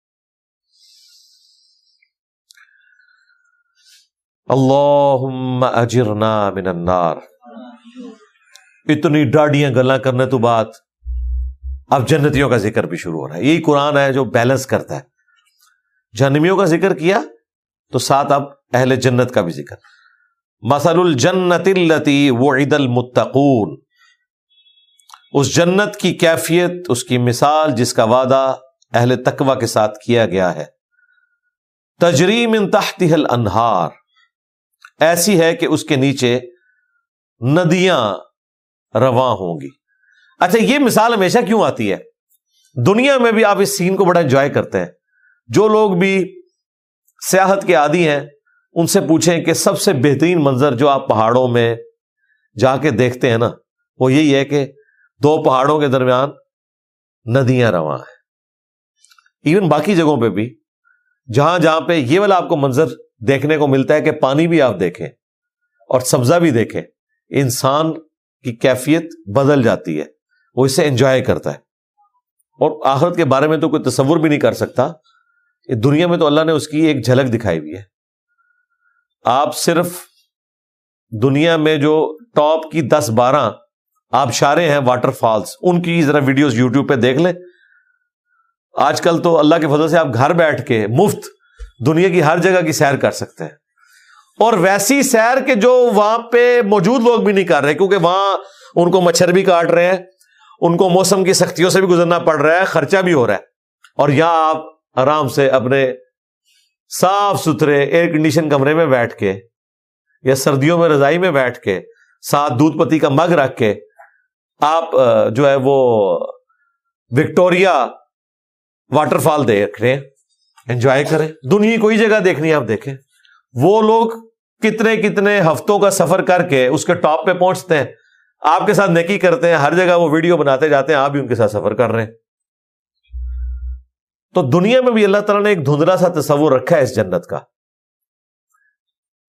اللہ اجرنا من النار۔ اتنی ڈاڈیاں گلا کرنے تو بات اب جنتیوں کا ذکر بھی شروع ہو رہا ہے۔ یہی قرآن ہے جو بیلنس کرتا ہے۔ جہنمیوں کا ذکر کیا تو ساتھ اب اہل جنت کا بھی ذکر۔ مسل الجنت التی وہ عید المتقون۔ اس جنت کی کیفیت، اس کی مثال جس کا وعدہ اہل تقوا کے ساتھ کیا گیا ہے۔ تجریم ان تحت انہار ایسی ہے کہ اس کے نیچے ندیاں رواں ہوں گی۔ اچھا یہ مثال ہمیشہ کیوں آتی ہے؟ دنیا میں بھی آپ اس سین کو بڑا انجوائے کرتے ہیں۔ جو لوگ بھی سیاحت کے عادی ہیں، ان سے پوچھیں کہ سب سے بہترین منظر جو آپ پہاڑوں میں جا کے دیکھتے ہیں نا، وہ یہی ہے کہ دو پہاڑوں کے درمیان ندیاں رواں ہیں۔ ایون باقی جگہوں پہ بھی، جہاں جہاں پہ یہ والا آپ کو منظر دیکھنے کو ملتا ہے کہ پانی بھی آپ دیکھیں اور سبزہ بھی دیکھیں، انسان کی کیفیت بدل جاتی ہے۔ وہ اسے انجوائے کرتا ہے۔ اور آخرت کے بارے میں تو کوئی تصور بھی نہیں کر سکتا دنیا میں تو اللہ نے اس کی ایک جھلک دکھائی ہوئی ہے۔ آپ صرف دنیا میں جو ٹاپ کی دس بارہ آپ شارے ہیں واٹر فالس ان کی ذرا ویڈیوز یوٹیوب پہ دیکھ لیں۔ آج کل تو اللہ کے فضل سے آپ گھر بیٹھ کے مفت دنیا کی ہر جگہ کی سیر کر سکتے ہیں۔ اور ویسی سیر کے جو وہاں پہ موجود لوگ بھی نہیں کر رہے، کیونکہ وہاں ان کو مچھر بھی کاٹ رہے ہیں۔ ان کو موسم کی سختیوں سے بھی گزرنا پڑ رہا ہے، خرچہ بھی ہو رہا ہے۔ اور یہاں آپ آرام سے اپنے صاف ستھرے ایئر کنڈیشن کمرے میں بیٹھ کے یا سردیوں میں رضائی میں بیٹھ کے ساتھ دودھ پتی کا مگ رکھ کے آپ جو ہے وہ وکٹوریا واٹر فال دیکھ رہے ہیں انجوائے کریں۔ دنیا کوئی جگہ دیکھنی ہے، آپ دیکھیں۔ وہ لوگ کتنے کتنے ہفتوں کا سفر کر کے اس کے ٹاپ پہ پہنچتے ہیں۔ آپ کے ساتھ نیکی کرتے ہیں، ہر جگہ وہ ویڈیو بناتے جاتے ہیں، آپ بھی ان کے ساتھ سفر کر رہے ہیں۔ تو دنیا میں بھی اللہ تعالیٰ نے ایک دھندلا سا تصور رکھا ہے اس جنت کا،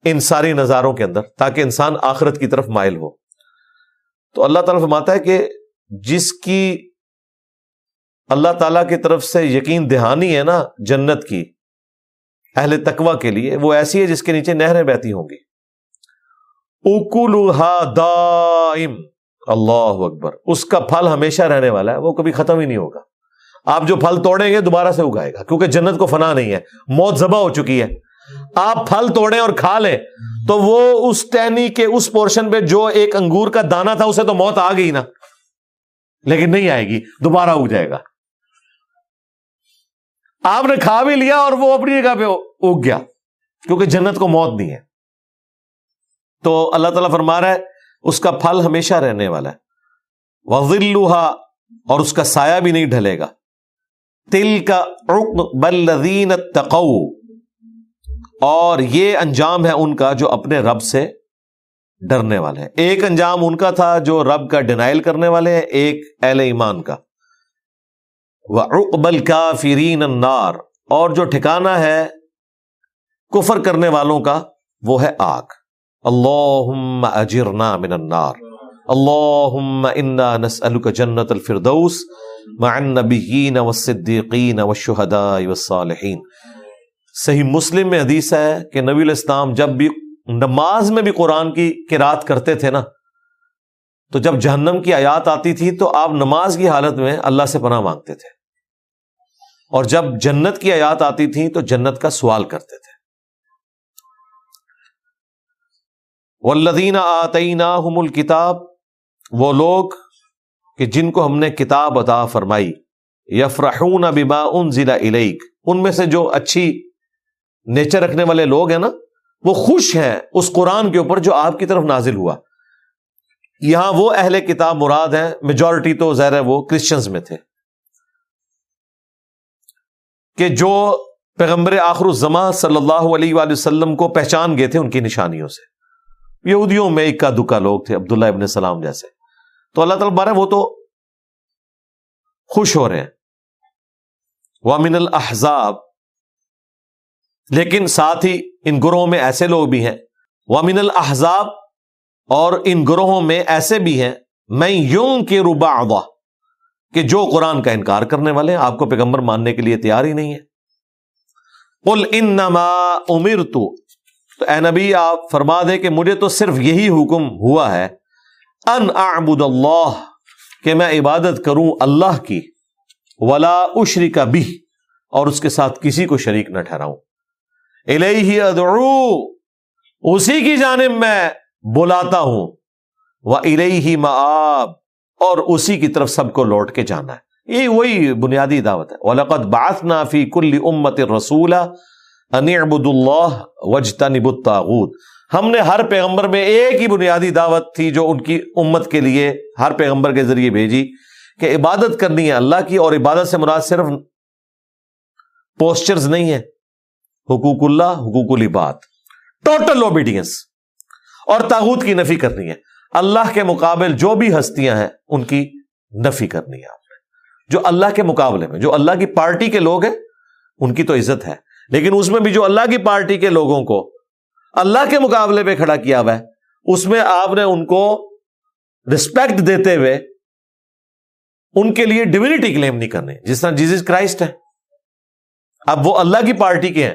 ان ساری نظاروں کے اندر، تاکہ انسان آخرت کی طرف مائل ہو۔ تو اللہ تعالیٰ فرماتا ہے کہ جس کی اللہ تعالی کی طرف سے یقین دہانی ہے نا جنت کی، اہل تکوا کے لیے، وہ ایسی ہے جس کے نیچے نہریں بہتی ہوں گی۔ دائم۔ اللہ اکبر۔ اس کا پھل ہمیشہ رہنے والا ہے، وہ کبھی ختم ہی نہیں ہوگا۔ آپ جو پھل توڑیں گے، دوبارہ سے اگائے گا، کیونکہ جنت کو فنا نہیں ہے۔ موت ذبح ہو چکی ہے۔ آپ پھل توڑیں اور کھا لیں، تو وہ اس ٹینی کے اس پورشن پہ جو ایک انگور کا دانا تھا، اسے تو موت آ گئی نا۔ لیکن نہیں آئے گی، دوبارہ اگ جائے گا۔ آپ نے کھا بھی لیا اور وہ اپنی جگہ پہ اگ گیا، کیونکہ جنت کو موت نہیں ہے۔ تو اللہ تعالیٰ فرما رہا ہے، اس کا پھل ہمیشہ رہنے والا ہے۔ وزلوہا اور اس کا سایہ بھی نہیں ڈھلے گا۔ تل کا بلدین تقو اور یہ انجام ہے ان کا جو اپنے رب سے ڈرنے والے ہیں۔ ایک انجام ان کا تھا جو رب کا ڈینائل کرنے والے ہیں، ایک اہل ایمان کا۔ وہ اقبل کا فرین اور جو ٹھکانا ہے کفر کرنے والوں کا، وہ ہے آگ۔ اللہ اجرنا من النار. اللہ انا نسألک جنت الفردوس مع النبیین والصدیقین والشہداء والصالحین. صحیح مسلم میں حدیث ہے کہ نبی الاسلام جب بھی نماز میں بھی قرآن کی قرات کرتے تھے نا، تو جب جہنم کی آیات آتی تھی تو آپ نماز کی حالت میں اللہ سے پناہ مانگتے تھے۔ اور جب جنت کی آیات آتی تھی تو جنت کا سوال کرتے تھے۔ والذین آتینا ہم الکتاب، وہ لوگ کہ جن کو ہم نے کتاب عطا فرمائی، یفرحون بما انزل الیک۔ ان میں سے جو اچھی نیچر رکھنے والے لوگ ہیں نا، وہ خوش ہیں اس قرآن کے اوپر جو آپ کی طرف نازل ہوا۔ یہاں وہ اہل کتاب مراد ہیں میجورٹی تو ظاہر ہے وہ کرسچنز میں تھے۔ کہ جو پیغمبر آخر الزما صلی اللہ علیہ وآلہ وسلم کو پہچان گئے تھے ان کی نشانیوں سے۔ یہودیوں میں اکا دکا لوگ تھے، عبداللہ ابن السلام جیسے۔ تو اللہ تعالیٰ بارے وہ تو خوش ہو رہے ہیں۔ وامن الحضاب لیکن ساتھ ہی ان گروہوں میں ایسے لوگ بھی ہیں۔ وامن الحضاب اور ان گروہوں میں ایسے بھی ہیں۔ میں یوں کے روبا کہ جو قرآن کا انکار کرنے والے ہیں، آپ کو پیغمبر ماننے کے لیے تیار ہی نہیں ہے۔ قل انما امر تو اے نبی، آپ فرما دے کہ مجھے تو صرف یہی حکم ہوا ہے، ان اعبد اللہ، کہ میں عبادت کروں اللہ کی، ولا اشری کا بھی اور اس کے ساتھ کسی کو شریک نہ ٹھہراؤں۔ الہی ادعو، اسی کی جانب میں بلاتا ہوں۔ وہ الہی معاب، اور اسی کی طرف سب کو لوٹ کے جانا ہے۔ یہ وہی بنیادی دعوت ہے۔ وَلَقَدْ بَعَثْنَا فِي كُلِّ أُمَّةٍ رَسُولًا أَنِ اعْبُدُوا اللَّهَ وَاجْتَنِبُوا ہم نے ہر پیغمبر میں ایک ہی بنیادی دعوت تھی جو ان کی امت کے لیے ہر پیغمبر کے ذریعے بھیجی کہ عبادت کرنی ہے اللہ کی اور عبادت سے مراد صرف پوسچرز نہیں ہے حقوق اللہ، حقوق العباد۔ ٹوٹل اوبیڈینس اور تاغوت کی نفی کرنی ہے۔ اللہ کے مقابل جو بھی ہستیاں ہیں، ان کی نفی کرنی ہے آپ نے۔ جو اللہ کے مقابلے میں، جو اللہ کی پارٹی کے لوگ ہیں، ان کی تو عزت ہے۔ لیکن اس میں بھی جو اللہ کی پارٹی کے لوگوں کو اللہ کے مقابلے پہ کھڑا کیا ہوا ہے، اس میں آپ نے ان کو رسپیکٹ دیتے ہوئے ان کے لیے ڈیونٹی کلیم نہیں کرنے۔ جس طرح جیزس کرائسٹ ہے۔ اب وہ اللہ کی پارٹی کے ہیں،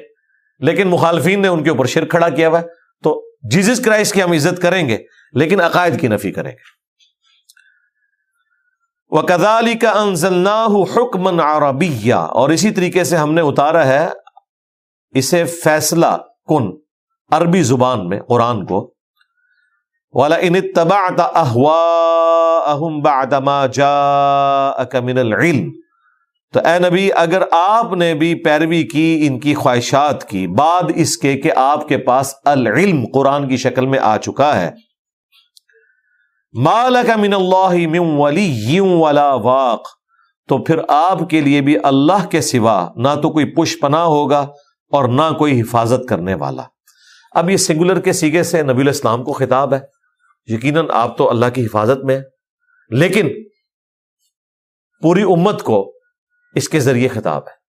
لیکن مخالفین نے ان کے اوپر شر کھڑا کیا ہوا ہے۔ تو جیزس کرائسٹ کی ہم عزت کریں گے، لیکن عقائد کی نفی کریں گے۔ وہ کدالی کا انزل حکمن عربیہ اور اسی طریقے سے ہم نے اتارا ہے اسے فیصلہ کن عربی زبان میں، قرآن کو۔ والا ان تبا بعدما جاءك من العلم۔ تو اے نبی، اگر آپ نے بھی پیروی کی، ان کی خواہشات کی، بعد اس کے کہ آپ کے پاس العلم قرآن کی شکل میں آ چکا ہے۔ مالک من اللہ من ولی ولا واق۔ تو پھر آپ کے لیے بھی اللہ کے سوا نہ تو کوئی پش پناہ ہوگا اور نہ کوئی حفاظت کرنے والا۔ اب یہ سنگولر کے سیگے سے نبی الاسلام کو خطاب ہے۔ یقیناً آپ تو اللہ کی حفاظت میں ہیں۔ لیکن پوری امت کو اس کے ذریعے خطاب ہے۔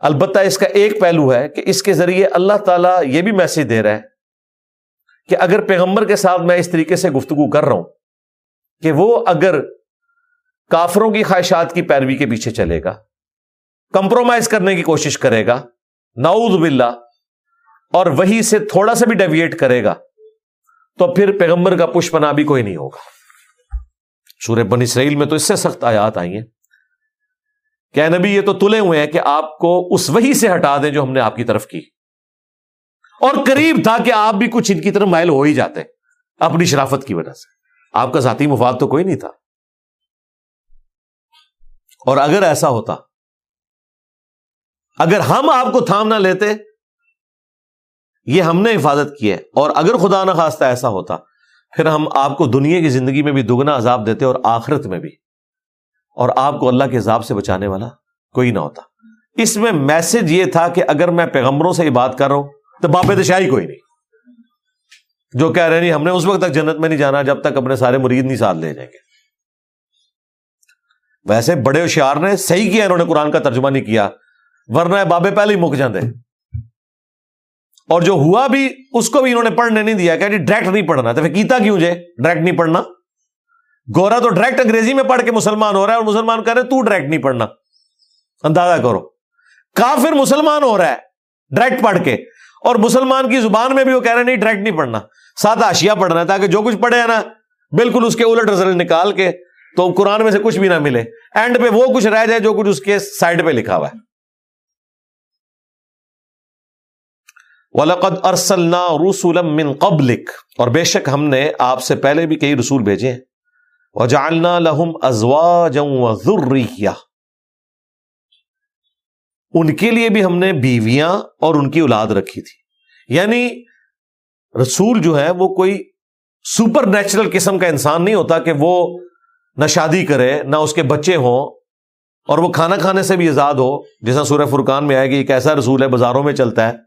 البتہ اس کا ایک پہلو ہے کہ اس کے ذریعے اللہ تعالیٰ یہ بھی میسج دے رہا ہے کہ اگر پیغمبر کے ساتھ میں اس طریقے سے گفتگو کر رہا ہوں کہ وہ اگر کافروں کی خواہشات کی پیروی کے پیچھے چلے گا کمپرومائز کرنے کی کوشش کرے گا ناؤد باللہ۔ اور وہی سے تھوڑا سا بھی ڈیویٹ کرے گا، تو پھر پیغمبر کا پشپنا بھی کوئی نہیں ہوگا۔ سورہ بن اسرائیل میں تو اس سے سخت آیات آئی ہیں۔ کہ نبی، یہ تو تلے ہوئے ہیں کہ آپ کو اس وہی سے ہٹا دیں جو ہم نے آپ کی طرف کی۔ اور قریب تھا کہ آپ بھی کچھ ان کی طرف مائل ہو ہی جاتے، اپنی شرافت کی وجہ سے۔ آپ کا ذاتی مفاد تو کوئی نہیں تھا۔ اور اگر ایسا ہوتا اگر ہم آپ کو تھام نہ لیتے، یہ ہم نے حفاظت کی ہے۔ اور اگر خدا نہ خواستہ ایسا ہوتا، پھر ہم آپ کو دنیا کی زندگی میں بھی دگنا عذاب دیتے اور آخرت میں بھی۔ اور آپ کو اللہ کے عذاب سے بچانے والا کوئی نہ ہوتا۔ اس میں میسج یہ تھا کہ اگر میں پیغمبروں سے یہ بات کر رہا ہوں، تو باپ دشاہی کوئی نہیں۔ جو کہہ رہے نہیں ہم نے اس وقت تک جنت میں نہیں جانا، جب تک اپنے سارے مرید نہیں ساتھ لے جائیں گے۔ ویسے بڑے ہوشیار نے صحیح کیا، انہوں نے قرآن کا ترجمہ نہیں کیا۔ ورنہ بابے پہلے ہی مک جاندے۔ اور جو ہوا بھی، اس کو بھی انہوں نے پڑھنے نہیں دیا۔ کہ ڈائریکٹ نہیں پڑھنا۔ تو کیتا کیوں جے؟ ڈائریکٹ نہیں پڑھنا۔ گورا تو ڈائریکٹ انگریزی میں پڑھ کے مسلمان ہو رہا ہے اور مسلمان کہہ رہے تو ڈائریکٹ نہیں پڑھنا۔ اندازہ کرو۔ کافر مسلمان ہو رہا ہے ڈائریکٹ پڑھ کے۔ اور مسلمان کی زبان میں بھی وہ کہہ رہے نہیں ڈائریکٹ نہیں پڑھنا۔ ساتھ آشیا پڑھنا ہے تاکہ جو کچھ پڑھے نا، بالکل اس کے الٹ رزلٹ نکال کے تو قرآن میں سے کچھ بھی نہ ملے۔ اینڈ پہ وہ کچھ رہ جائے جو کچھ اس کے سائڈ پہ لکھا ہوا ہے۔ وَلَقَدْ أَرْسَلْنَا رُسُولًا مِّن قَبْلِكَ۔ اور بے شک ہم نے آپ سے پہلے بھی کئی رسول بھیجے ہیں۔ وَجَعَلْنَا لَهُمْ أَزْوَاجًا وَذُرِّيَّةً۔ ان کے لیے بھی ہم نے بیویاں اور ان کی اولاد رکھی تھی۔ یعنی رسول جو ہے وہ کوئی سپر نیچرل قسم کا انسان نہیں ہوتا کہ وہ نہ شادی کرے، نہ اس کے بچے ہوں اور وہ کھانا کھانے سے بھی آزاد ہو۔ جیسا سورہ فرقان میں آئے گی ایک ایسا رسول ہے، بازاروں میں چلتا ہے۔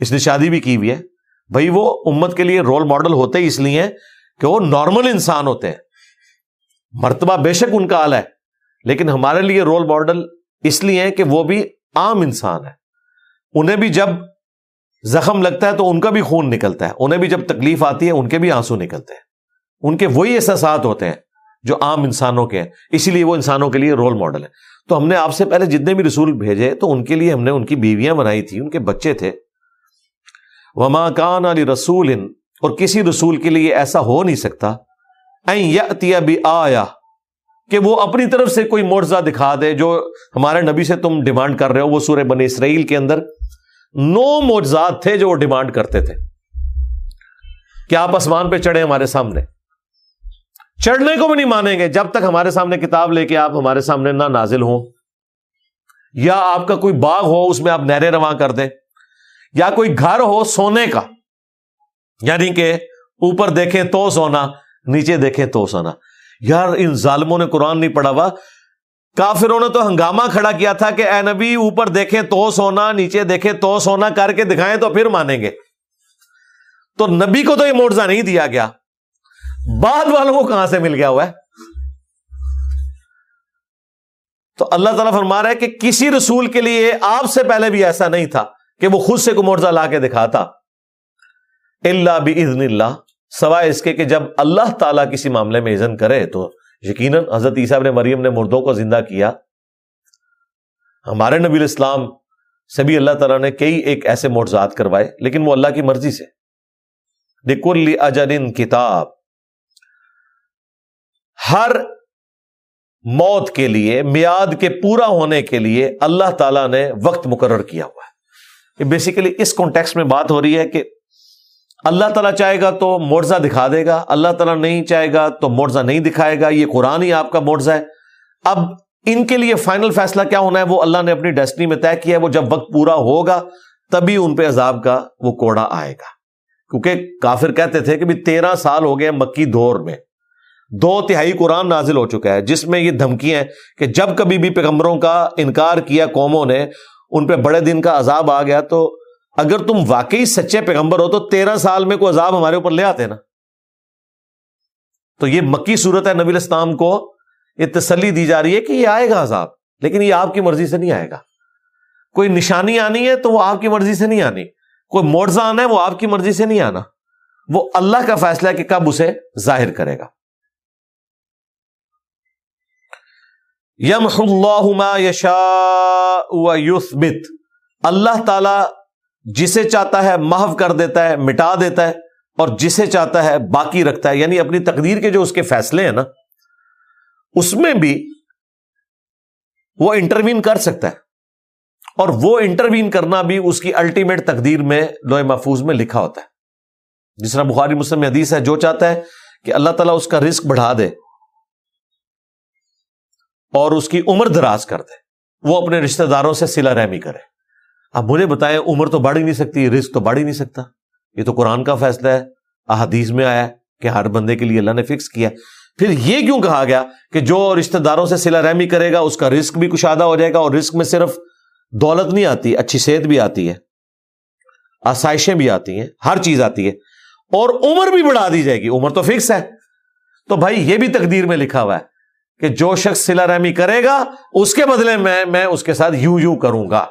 اس نے شادی بھی کی ہوئی ہے۔ بھائی، وہ امت کے لیے رول ماڈل ہوتے ہی اس لیے کہ وہ نارمل انسان ہوتے ہیں۔ مرتبہ بے شک ان کا آل ہے، لیکن ہمارے لیے رول ماڈل اس لیے کہ وہ بھی عام انسان ہے۔ انہیں بھی جب زخم لگتا ہے تو ان کا بھی خون نکلتا ہے۔ انہیں بھی جب تکلیف آتی ہے، ان کے بھی آنسو نکلتے ہیں۔ ان کے وہی احساسات ہوتے ہیں جو عام انسانوں کے ہیں۔ اسی لیے وہ انسانوں کے لیے رول ماڈل ہے تو ہم نے آپ سے پہلے جتنے بھی رسول بھیجے، تو ان کے لیے ہم نے ان کی بیویاں بنائی تھی ان کے بچے تھے۔ وما کان علی رسول اور کسی رسول کے لیے ایسا ہو نہیں سکتا۔ بھی آیا کہ وہ اپنی طرف سے کوئی مرزا دکھا دے جو ہمارے نبی سے تم ڈیمانڈ کر رہے ہو، وہ سورہ بنی اسرائیل کے اندر۔ نو مرزات تھے جو وہ ڈیمانڈ کرتے تھے۔ کہ آپ آسمان پہ چڑھے ہمارے سامنے؟ چڑھنے کو بھی نہیں مانیں گے۔ جب تک ہمارے سامنے کتاب لے کے آپ ہمارے سامنے نہ نازل ہوں، یا آپ کا کوئی باغ ہو، اس میں آپ نہریں رواں کر دیں۔ یا کوئی گھر ہو سونے کا یعنی کہ اوپر دیکھیں تو سونا، نیچے دیکھیں تو سونا۔ یار، ان ظالموں نے قرآن نہیں پڑھا ہوا۔ کافروں نے تو ہنگامہ کھڑا کیا تھا کہ اے نبی، اوپر دیکھیں تو سونا، نیچے دیکھیں تو سونا، کر کے دکھائیں تو پھر مانیں گے۔ تو نبی کو تو یہ موڑزہ نہیں دیا گیا۔ بعد والوں کو کہاں سے مل گیا ہوا ہے؟ تو اللہ تعالیٰ فرما رہا ہے کہ کسی رسول کے لیے آپ سے پہلے بھی ایسا نہیں تھا۔ کہ وہ خود سے کمورزہ لا کے دکھاتا۔ اللہ بھی اللہ، سوائے اس کے کہ جب اللہ تعالیٰ کسی معاملے میں اذن کرے تو یقیناً حضرت عیسیٰ نے مریم نے مردوں کو زندہ کیا۔ ہمارے نبی الاسلام سے بھی اللہ تعالیٰ نے کئی ایک ایسے مرزات کروائے، لیکن وہ اللہ کی مرضی سے۔ دیکل اجن کتاب۔ ہر موت کے لیے میاد کے پورا ہونے کے لیے اللہ تعالیٰ نے وقت مقرر کیا ہوا۔ ہے بیسیکلی اس کانٹیکس میں بات ہو رہی ہے کہ اللہ تعالیٰ چاہے گا تو مرزہ دکھا دے گا، اللہ تعالیٰ نہیں چاہے گا تو مرزہ نہیں دکھائے گا، یہ قرآن ہی آپ کا مرزہ ہے۔ اب ان کے لیے فائنل فیصلہ کیا ہونا ہے؟ وہ اللہ نے اپنی ڈیسٹنی میں طے کیا ہے، وہ جب وقت پورا ہوگا تبھی ان پہ عذاب کا وہ کوڑا آئے گا۔ کیونکہ کافر کہتے تھے کہ بھی تیرہ سال ہو گئے مکی دور میں۔ دو تہائی قرآن نازل ہو چکا ہے، جس میں یہ دھمکیاں ہیں کہ جب کبھی بھی پیغمبروں کا انکار کیا قوموں نے ان پہ بڑے دن کا عذاب آ گیا تو اگر تم واقعی سچے پیغمبر ہو تو تیرہ سال میں کوئی عذاب ہمارے اوپر لے آتے نا۔ تو یہ مکی صورت ہے، نبی الاسلام کو یہ تسلی دی جا رہی ہے کہ یہ آئے گا عذاب، لیکن یہ آپ کی مرضی سے نہیں آئے گا۔ کوئی نشانی آنی ہے تو وہ آپ کی مرضی سے نہیں آنی، کوئی موڑزہ آنا ہے وہ آپ کی مرضی سے نہیں آنا۔ وہ اللہ کا فیصلہ ہے کہ کب اسے ظاہر کرے گا۔ یم اللہ یشا یوسبت اللہ تعالی جسے چاہتا ہے محو کر دیتا ہے، مٹا دیتا ہے اور جسے چاہتا ہے باقی رکھتا ہے۔ یعنی اپنی تقدیر کے جو اس کے فیصلے ہیں نا، اس میں بھی وہ انٹروین کر سکتا ہے۔ اور وہ انٹروین کرنا بھی اس کی الٹیمیٹ تقدیر میں لوہے محفوظ میں لکھا ہوتا ہے۔ جس طرح بخاری مسلم حدیث ہے، جو چاہتا ہے کہ اللہ تعالیٰ اس کا رسک بڑھا دے۔ اور اس کی عمر دراز کر دے۔ وہ اپنے رشتہ داروں سے سلا رحمی کرے۔ اب مجھے بتائیں، عمر تو بڑھ ہی نہیں سکتی رسک تو بڑھ ہی نہیں سکتا۔ یہ تو قرآن کا فیصلہ ہے۔ احادیث میں آیا کہ ہر بندے کے لیے اللہ نے فکس کیا۔ پھر یہ کیوں کہا گیا کہ جو رشتہ داروں سے سلا رحمی کرے گا، اس کا رسک بھی کشادہ ہو جائے گا اور رسک میں صرف دولت نہیں آتی، اچھی صحت بھی آتی ہے۔ آسائشیں بھی آتی ہیں، ہر چیز آتی ہے۔ اور عمر بھی بڑھا دی جائے گی۔ عمر تو فکس ہے۔ تو بھائی، یہ بھی تقدیر میں لکھا ہوا ہے۔ کہ جو شخص سلا رحمی کرے گا، اس کے بدلے میں میں اس کے ساتھ یوں یوں کروں گا۔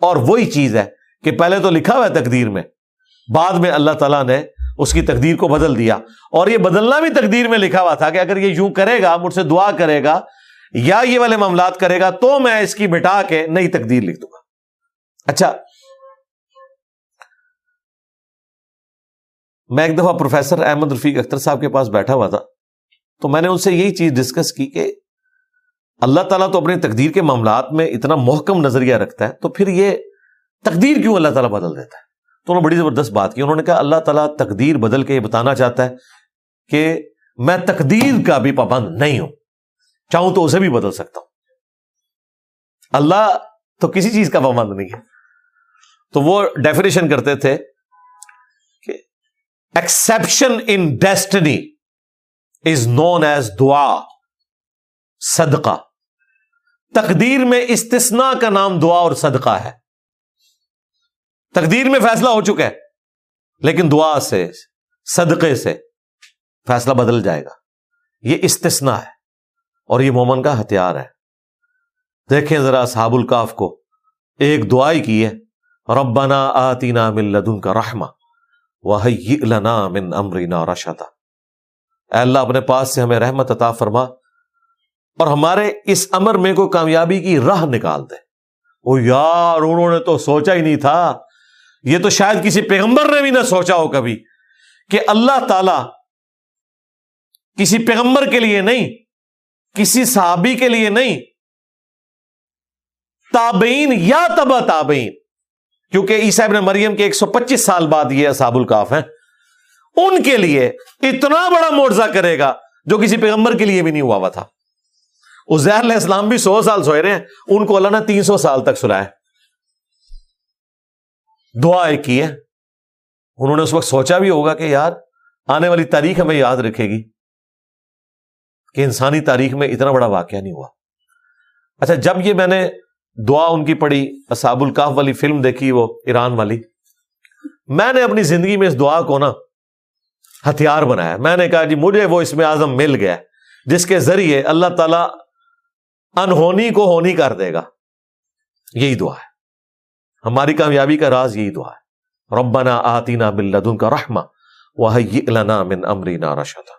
اور وہی چیز ہے کہ پہلے تو لکھا ہوا ہے تقدیر میں، بعد میں اللہ تعالیٰ نے اس کی تقدیر کو بدل دیا۔ اور یہ بدلنا بھی تقدیر میں لکھا ہوا تھا کہ اگر یہ یوں کرے گا، مجھ سے دعا کرے گا یا یہ والے معاملات کرے گا، تو میں اس کی مٹا کے نئی تقدیر لکھ دوں گا۔ اچھا۔ میں ایک دفعہ پروفیسر احمد رفیق اختر صاحب کے پاس بیٹھا ہوا تھا۔ تو میں نے ان سے یہی چیز ڈسکس کی کہ اللہ تعالیٰ تو اپنی تقدیر کے معاملات میں اتنا محکم نظریہ رکھتا ہے، تو پھر یہ تقدیر کیوں اللہ تعالیٰ بدل دیتا ہے؟ تو انہوں نے بڑی زبردست بات کی، انہوں نے کہا اللہ تعالیٰ تقدیر بدل کے یہ بتانا چاہتا ہے کہ میں تقدیر کا بھی پابند نہیں ہوں، چاہوں تو اسے بھی بدل سکتا ہوں۔ اللہ تو کسی چیز کا پابند نہیں ہے۔ تو وہ ڈیفینیشن کرتے تھے کہ exception in destiny is none as دعا صدقہ تقدیر میں استثناء کا نام دعا اور صدقہ ہے۔ تقدیر میں فیصلہ ہو چکا ہے، لیکن دعا سے، صدقے سے فیصلہ بدل جائے گا۔ یہ استثنا ہے اور یہ مومن کا ہتھیار ہے۔ دیکھیں ذرا صحاب الکاف کو۔ ایک دعائی کی ہے، ربنا آتینا من لدن کا رحما لنا من امرنا رشدا اے اللہ اپنے پاس سے ہمیں رحمت عطا فرما اور ہمارے اس امر میں کوئی کامیابی کی راہ نکال دے۔ وہ یار، انہوں نے تو سوچا ہی نہیں تھا۔ یہ تو شاید کسی پیغمبر نے بھی نہ سوچا ہو کبھی کہ اللہ تعالی کسی پیغمبر کے لیے نہیں، کسی صحابی کے لیے نہیں۔ تابعین یا تبا تابعین، کیونکہ عیسیٰ ابن مریم کے ایک سو پچیس سال بعد یہ اصحاب الکاف ہیں۔ ان کے لیے اتنا بڑا معاوضہ کرے گا جو کسی پیغمبر کے لیے بھی نہیں ہوا ہوا تھا۔ زہر علیہ السلام بھی سو سال سوئے رہے ہیں، ان کو اللہ نے تین سو سال تک سلایا دعا ایک کی ہے۔ انہوں نے اس وقت سوچا بھی ہوگا کہ یار، آنے والی تاریخ ہمیں یاد رکھے گی کہ انسانی تاریخ میں اتنا بڑا واقعہ نہیں ہوا۔ اچھا جب یہ میں نے دعا ان کی پڑھی اصاب الکاف والی فلم دیکھی، وہ ایران والی، میں نے اپنی زندگی میں اس دعا کو نا ہتھیار بنایا میں نے کہا جی مجھے وہ اس میں اعظم مل گیا جس کے ذریعے اللہ تعالی انہونی کو ہونی کر دے گا۔ یہی دعا ہے۔ ہماری کامیابی کا راز یہی دعا ہے۔ ربنا آتینا بلدن کا رحما لنا من امرینا رشدا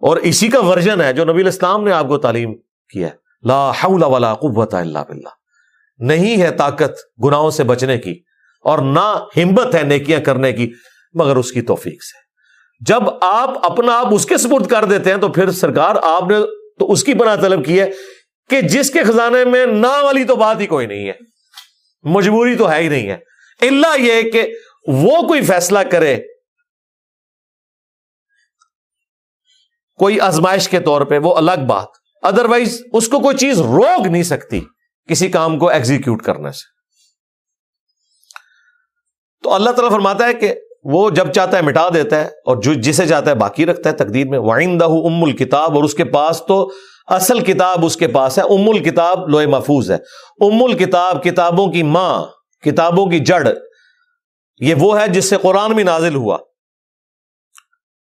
اور اسی کا ورژن ہے جو نبی الاسلام نے آپ کو تعلیم کیا ہے۔ لا حول ولا قوت الا باللہ۔ نہیں ہے طاقت گناہوں سے بچنے کی اور نہ ہمت ہے نیکیاں کرنے کی، مگر اس کی توفیق سے۔ جب آپ اپنا آپ اس کے سپرد کر دیتے ہیں تو پھر سرکار آپ نے تو اس کی پناہ طلب کی ہے کہ جس کے خزانے میں نہ والی تو بات ہی کوئی نہیں ہے، مجبوری تو ہے ہی نہیں ہے۔ اللہ یہ کہ وہ کوئی فیصلہ کرے۔ کوئی آزمائش کے طور پہ وہ الگ بات ادروائز اس کو کوئی چیز روک نہیں سکتی کسی کام کو ایگزیکیوٹ کرنے سے۔ تو اللہ تعالیٰ فرماتا ہے کہ وہ جب چاہتا ہے مٹا دیتا ہے اور جو جسے چاہتا ہے باقی رکھتا ہے، تقدیر میں وائندہ ام الکتاب اور اس کے پاس تو اصل کتاب اس کے پاس ہے ام الکتاب لوہے محفوظ ہے۔ ام الکتاب کتابوں کی ماں، کتابوں کی جڑ، یہ وہ ہے جس سے قرآن بھی نازل ہوا،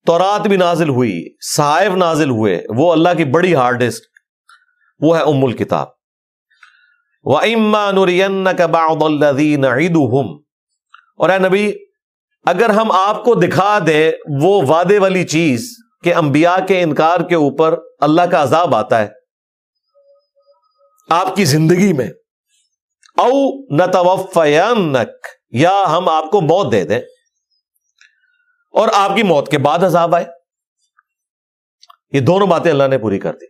تورات بھی نازل ہوئی، صحائف نازل ہوئے، وہ اللہ کی بڑی ہارڈ ڈسک، وہ ہے ام الکتاب وہ اما نورین اور اے نبی اگر ہم آپ کو دکھا دیں وہ وعدے والی چیز کہ انبیاء کے انکار کے اوپر اللہ کا عذاب آتا ہے، آپ کی زندگی میں، او نتوفینک، یا ہم آپ کو موت دے دیں، اور آپ کی موت کے بعد عذاب آئے۔ یہ دونوں باتیں اللہ نے پوری کر دی۔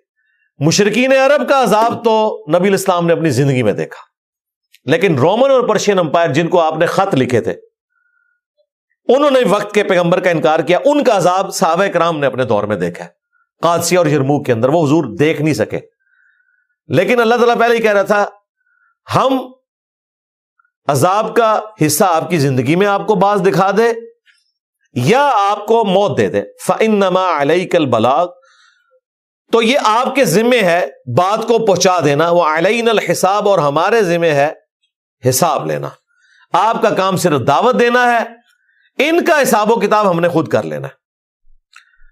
مشرقین عرب کا عذاب تو نبی الاسلام نے اپنی زندگی میں دیکھا، لیکن رومن اور پرشین امپائر جن کو آپ نے خط لکھے تھے انہوں نے وقت کے پیغمبر کا انکار کیا، ان کا عذاب صحابہ کرام نے اپنے دور میں دیکھا۔ قادسیہ اور یرموک کے اندر وہ حضور دیکھ نہیں سکے۔ لیکن اللہ تعالیٰ پہلے ہی کہہ رہا تھا، ہم عذاب کا حصہ آپ کی زندگی میں آپ کو بعض دکھا دے یا آپ کو موت دے دے۔ فن نما علیہ کل بلاغ تو یہ آپ کے ذمے ہے، بات کو پہنچا دینا۔ وہ علین الحساب اور ہمارے ذمے ہے، حساب لینا۔ آپ کا کام صرف دعوت دینا ہے ان کا حساب و کتاب ہم نے خود کر لینا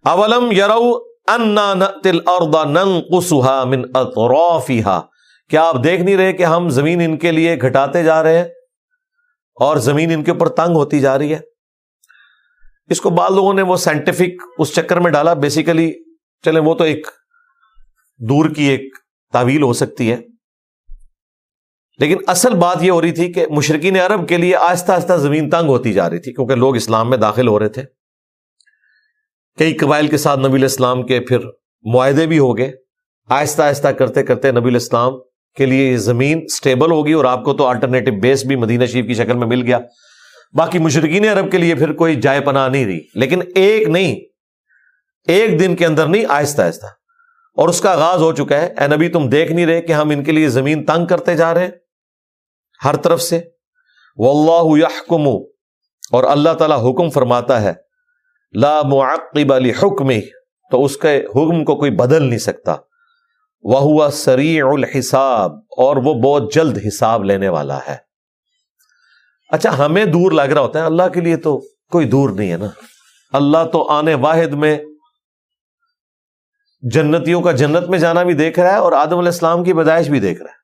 اولم یرو من اطرافها کیا آپ دیکھ نہیں رہے کہ ہم زمین ان کے لیے گھٹاتے جا رہے ہیں اور زمین ان کے اوپر تنگ ہوتی جا رہی ہے؟ اس کو بعض لوگوں نے وہ سائنٹیفک اس چکر میں ڈالا بیسیکلی چلے وہ تو ایک دور کی ایک تعویل ہو سکتی ہے۔ لیکن اصل بات یہ ہو رہی تھی کہ مشرقین عرب کے لیے آہستہ آہستہ زمین تنگ ہوتی جا رہی تھی کیونکہ لوگ اسلام میں داخل ہو رہے تھے۔ کئی قبائل کے ساتھ نبی الاسلام کے پھر معاہدے بھی ہو گئے۔ آہستہ آہستہ کرتے کرتے نبی الاسلام کے لیے یہ زمین سٹیبل ہوگی اور آپ کو تو آلٹرنیٹو بیس بھی مدینہ شریف کی شکل میں مل گیا۔ باقی مشرقین عرب کے لیے پھر کوئی جائے پناہ نہیں رہی۔ لیکن ایک نہیں، ایک دن کے اندر نہیں، آہستہ آہستہ۔ اور اس کا آغاز ہو چکا ہے۔ اے نبی، تم دیکھ نہیں رہے کہ ہم ان کے لیے زمین تنگ کرتے جا رہے ہیں؟ ہر طرف سے۔ واللہ یحکم اور اللہ تعالی حکم فرماتا ہے۔ لا معقب حکم تو اس کے حکم کو کوئی بدل نہیں سکتا۔ وہ سریع الحساب۔ اور وہ بہت جلد حساب لینے والا ہے۔ اچھا ہمیں دور لگ رہا ہوتا ہے۔ اللہ کے لیے تو کوئی دور نہیں ہے نا۔ اللہ تو آنے واحد میں جنتیوں کا جنت میں جانا بھی دیکھ رہا ہے اور آدم علیہ السلام کی پیدائش بھی دیکھ رہا ہے۔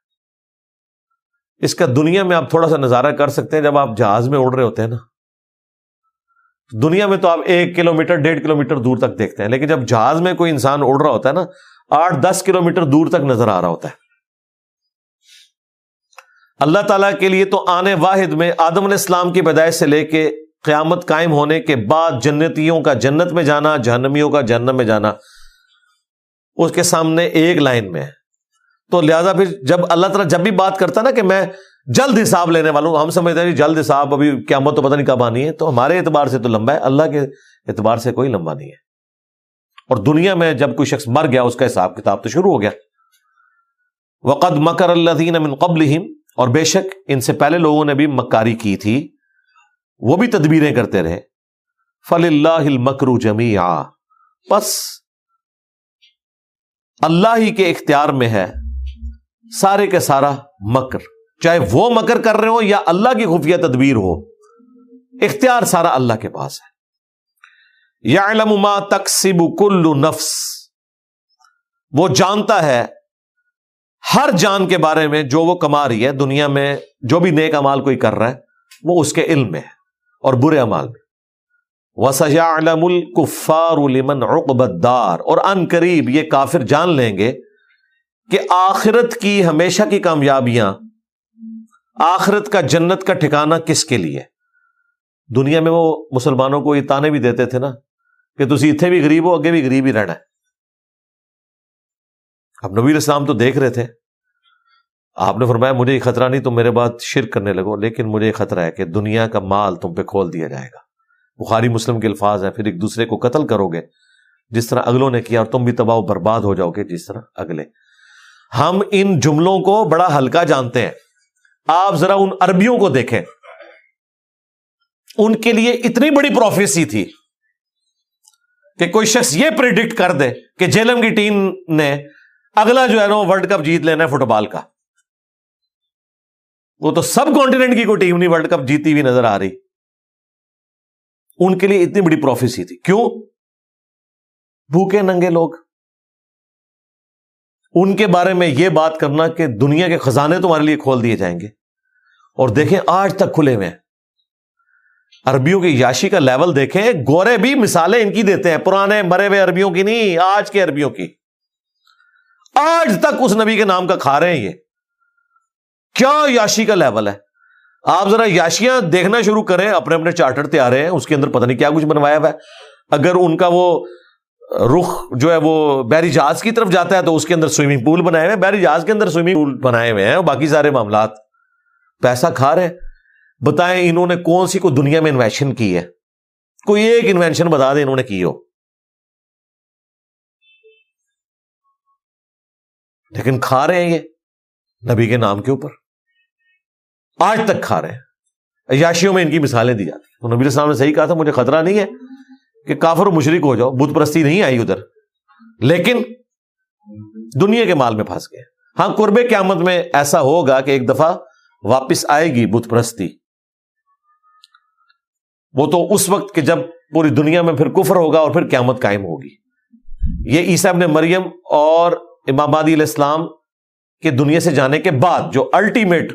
اس کا دنیا میں آپ تھوڑا سا نظارہ کر سکتے ہیں جب آپ جہاز میں اڑ رہے ہوتے ہیں نا۔ دنیا میں تو آپ ایک کلو میٹر ڈیڑھ کلو میٹر دور تک دیکھتے ہیں، لیکن جب جہاز میں کوئی انسان اڑ رہا ہوتا ہے نا، آٹھ، دس کلو میٹر دور تک نظر آ رہا ہوتا ہے۔ اللہ تعالیٰ کے لیے تو آنے واحد میں آدم علیہ السلام کی پیدائش سے لے کے قیامت قائم ہونے کے بعد جنتیوں کا جنت میں جانا، جہنمیوں کا جہنم میں جانا، اس کے سامنے ایک لائن میں ہے۔ تو لہذا پھر جب اللہ تعالیٰ جب بھی بات کرتا نا کہ میں جلد حساب لینے والا ہوں ہم سمجھتے ہیں جی جلد حساب ابھی قیامت تو پتہ نہیں کب آنی ہے، تو ہمارے اعتبار سے تو لمبا ہے، اللہ کے اعتبار سے کوئی لمبا نہیں ہے۔ اور دنیا میں جب کوئی شخص مر گیا، اس کا حساب کتاب تو شروع ہو گیا۔ وقد مکر اللہ دین من قبل اور بے شک ان سے پہلے لوگوں نے بھی مکاری کی تھی۔ وہ بھی تدبیریں کرتے رہے۔ فل اللہ مکرو جمی پس اللہ ہی کے اختیار میں ہے۔ سارے کے سارا مکر۔ چاہے وہ مکر کر رہے ہو یا اللہ کی خفیہ تدبیر ہو، اختیار سارا اللہ کے پاس ہے۔ یا علم تقسیب کل نفس۔ وہ جانتا ہے ہر جان کے بارے میں جو وہ کما رہی ہے، دنیا میں جو بھی نیک امال کوئی کر رہا ہے، وہ اس کے علم میں ہے اور برے امال میں۔ وسجا علم الکفار المن دار اور ان قریب یہ کافر جان لیں گے کہ آخرت کی ہمیشہ کی کامیابیاں، آخرت کا جنت کا ٹھکانہ کس کے لیے؟ دنیا میں وہ مسلمانوں کو یہ تانے بھی دیتے تھے نا کہ تھی اتنے بھی غریب ہو، اگے بھی غریب ہی رہنا ہے۔ اب نبی اسلام تو دیکھ رہے تھے۔ آپ نے فرمایا، مجھے یہ خطرہ نہیں، تم میرے بات شرک کرنے لگو، لیکن مجھے یہ خطرہ ہے کہ دنیا کا مال تم پہ کھول دیا جائے گا۔ بخاری، مسلم کے الفاظ ہیں، پھر ایک دوسرے کو قتل کرو گے، جس طرح اگلوں نے کیا، اور تم بھی تباہ و برباد ہو جاؤ گے، جس طرح اگلے۔ ہم ان جملوں کو بڑا ہلکا جانتے ہیں۔ آپ ذرا ان عربیوں کو دیکھیں۔ ان کے لیے اتنی بڑی پروفیسی تھی کہ کوئی شخص یہ پریڈکٹ کر دے کہ جیلم کی ٹیم نے اگلا جو ہے نا ورلڈ کپ جیت لینا ہے فٹ بال کا۔ وہ تو سب کانٹیننٹ کی کوئی ٹیم نہیں ورلڈ کپ جیتی ہوئی نظر آ رہی۔ ان کے لیے اتنی بڑی پروفیسی تھی۔ کیوں؟ بھوکے ننگے لوگ۔ ان کے بارے میں یہ بات کرنا کہ دنیا کے خزانے تمہارے لیے کھول دیے جائیں گے۔ اور دیکھیں آج تک کھلے ہوئے ہیں۔ عربیوں کی یاشی کا لیول دیکھیں، گورے بھی مثالیں ان کی دیتے ہیں، پرانے مرے ہوئے عربیوں کی نہیں، آج کے عربیوں کی۔ آج تک اس نبی کے نام کا کھا رہے ہیں یہ۔ کیا یاشی کا لیول ہے؟ آپ ذرا یاشیاں دیکھنا شروع کریں، اپنے اپنے چارٹر تیار ہیں، اس کے اندر پتہ نہیں کیا کچھ بنوایا ہوا ہے۔ اگر ان کا وہ رخ جو ہے وہ بحری جہاز کی طرف جاتا ہے تو اس کے اندر سوئمنگ پول بنائے ہوئے بحری جہاز کے اندر سوئمنگ پول بنائے ہوئے ہیں باقی سارے معاملات پیسہ کھا رہے بتائیں انہوں نے کون سی کوئی دنیا میں انویشن کی ہے؟ کوئی ایک انوینشن بتا دیں انہوں نے کی ہو۔ لیکن کھا رہے ہیں یہ نبی کے نام کے اوپر۔ آج تک کھا رہے ہیں۔ یاشیوں میں ان کی مثالیں دی جاتی تو نبی السلام نے صحیح کہا تھا، مجھے خطرہ نہیں ہے۔ کہ کافر و مشرق ہو جاؤ، بت پرستی نہیں آئی ادھر۔ لیکن دنیا کے مال میں پھنس گئے۔ ہاں قرب قیامت میں ایسا ہوگا کہ ایک دفعہ واپس آئے گی بت پرستی۔ وہ تو اس وقت کہ جب پوری دنیا میں پھر کفر ہوگا اور پھر قیامت قائم ہوگی۔ یہ عیسیٰ ابن مریم اور امام علیہ السلام کے دنیا سے جانے کے بعد جو الٹیمیٹ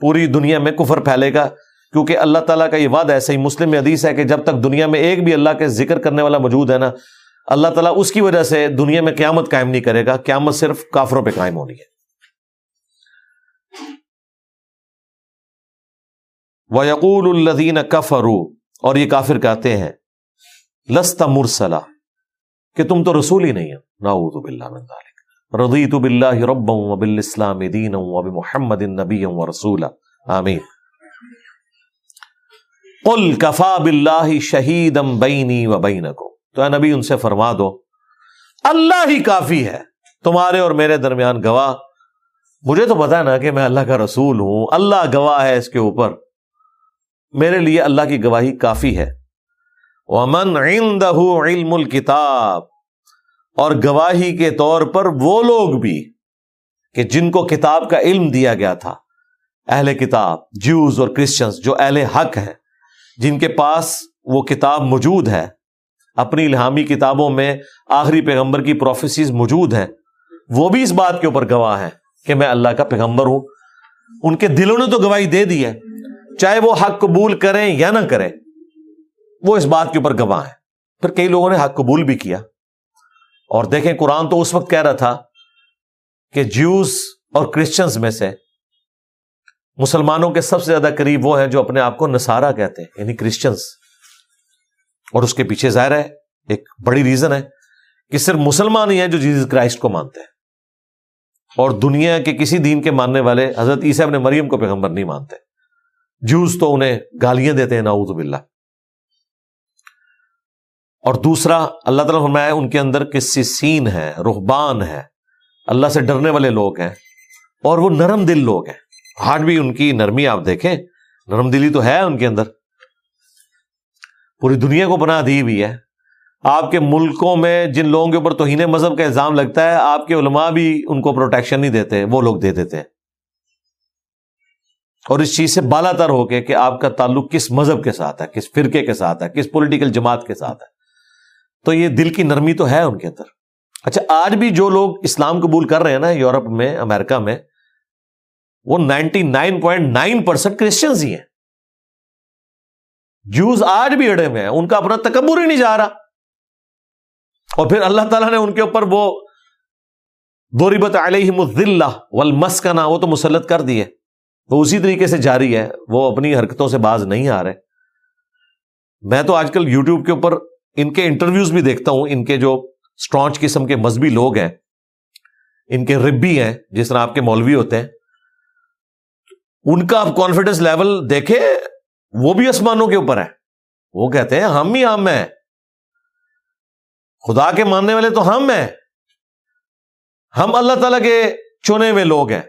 پوری دنیا میں کفر پھیلے گا کیونکہ اللہ تعالیٰ کا یہ وعدہ ہے، صحیح مسلم حدیث ہے کہ جب تک دنیا میں ایک بھی اللہ کے ذکر کرنے والا موجود ہے نا، اللہ تعالیٰ اس کی وجہ سے دنیا میں قیامت قائم نہیں کرے گا، قیامت صرف کافروں پہ قائم ہونی ہے۔ وہ یقول الدین کفرو اور یہ کافر کہتے ہیں لستا مرسلا، کہ تم تو رسول ہی نہیں ہے ناؤ بلّہ رضیت باللہ ربا و بالاسلام دینا و بمحمد نبی و رسولا آمین۔ قل کفا باللہ شہیدم بینی و بینکم۔ تو اے نبی، ان سے فرما دو، اللہ ہی کافی ہے۔ تمہارے اور میرے درمیان گواہ۔ مجھے تو پتا نا کہ میں اللہ کا رسول ہوں۔ اللہ گواہ ہے اس کے اوپر۔ میرے لیے اللہ کی گواہی کافی ہے۔ ومن عنده علم الكتاب۔ اور گواہی کے طور پر وہ لوگ بھی کہ جن کو کتاب کا علم دیا گیا تھا۔ اہل کتاب جوز اور کرسچنس جو اہل حق ہیں۔ جن کے پاس وہ کتاب موجود ہے، اپنی الہامی کتابوں میں آخری پیغمبر کی پروفیسیز موجود ہیں، وہ بھی اس بات کے اوپر گواہ ہیں کہ میں اللہ کا پیغمبر ہوں۔ ان کے دلوں نے تو گواہی دے دی ہے، چاہے وہ حق قبول کریں یا نہ کریں، وہ اس بات کے اوپر گواہ ہیں۔ پھر کئی لوگوں نے حق قبول بھی کیا۔ اور دیکھیں، قرآن تو اس وقت کہہ رہا تھا کہ جیوز اور کرسچنز میں سے مسلمانوں کے سب سے زیادہ قریب وہ ہیں جو اپنے آپ کو نسارا کہتے ہیں یعنی کرسچنس اور اس کے پیچھے ظاہر ہے، ایک بڑی ریزن ہے کہ صرف مسلمان ہی ہیں جو جیزس کرائسٹ کو مانتے ہیں۔ اور دنیا کے کسی دین کے ماننے والے حضرت عیسیٰ اپنے مریم کو پیغمبر نہیں مانتے۔ جوز تو انہیں گالیاں دیتے ہیں، نعوذ باللہ۔ اور دوسرا، اللہ تعالیٰ فرمایا، ان کے اندر کسی سین ہے رحبان ہے اللہ سے ڈرنے والے لوگ ہیں اور وہ نرم دل لوگ ہیں۔ ہارٹ بھی ان کی نرمی آپ دیکھیں، نرم دلی تو ہے ان کے اندر۔ پوری دنیا کو بنا دی ہوئی ہے۔ آپ کے ملکوں میں جن لوگوں کے اوپر توہین مذہب کا الزام لگتا ہے، آپ کے علماء بھی ان کو پروٹیکشن نہیں دیتے، وہ لوگ دے دیتے ہیں۔ اور اس چیز سے بالا تر ہو کے کہ آپ کا تعلق کس مذہب کے ساتھ ہے، کس فرقے کے ساتھ ہے، کس پولیٹیکل جماعت کے ساتھ ہے۔ تو یہ دل کی نرمی تو ہے ان کے اندر۔ اچھا آج بھی جو لوگ اسلام قبول کر رہے ہیں نا، یورپ میں، امریکہ میں وہ ninety nine point nine percent Christians ہی ہیں جوز آج بھی اڑے ہوئے ہیں ان کا اپنا تکبر ہی نہیں جا رہا اور پھر اللہ تعالیٰ نے ان کے اوپر وہ بوربت علیہ مزلہ والمسکنہ وہ تو مسلط کر دی ہے وہ اسی طریقے سے جاری ہے وہ اپنی حرکتوں سے باز نہیں آ رہے میں تو آج کل یوٹیوب کے اوپر ان کے انٹرویوز بھی دیکھتا ہوں ان کے جو اسٹرانچ قسم کے مذہبی لوگ ہیں ان کے ربی ہیں جس طرح آپ کے مولوی ہوتے ہیں ان کا آپ کانفیڈینس لیول دیکھے وہ بھی آسمانوں کے اوپر ہے وہ کہتے ہیں، ہم ہی ہم ہیں۔ خدا کے ماننے والے تو ہم ہیں۔ ہم اللہ تعالی کے چنے ہوئے لوگ ہیں۔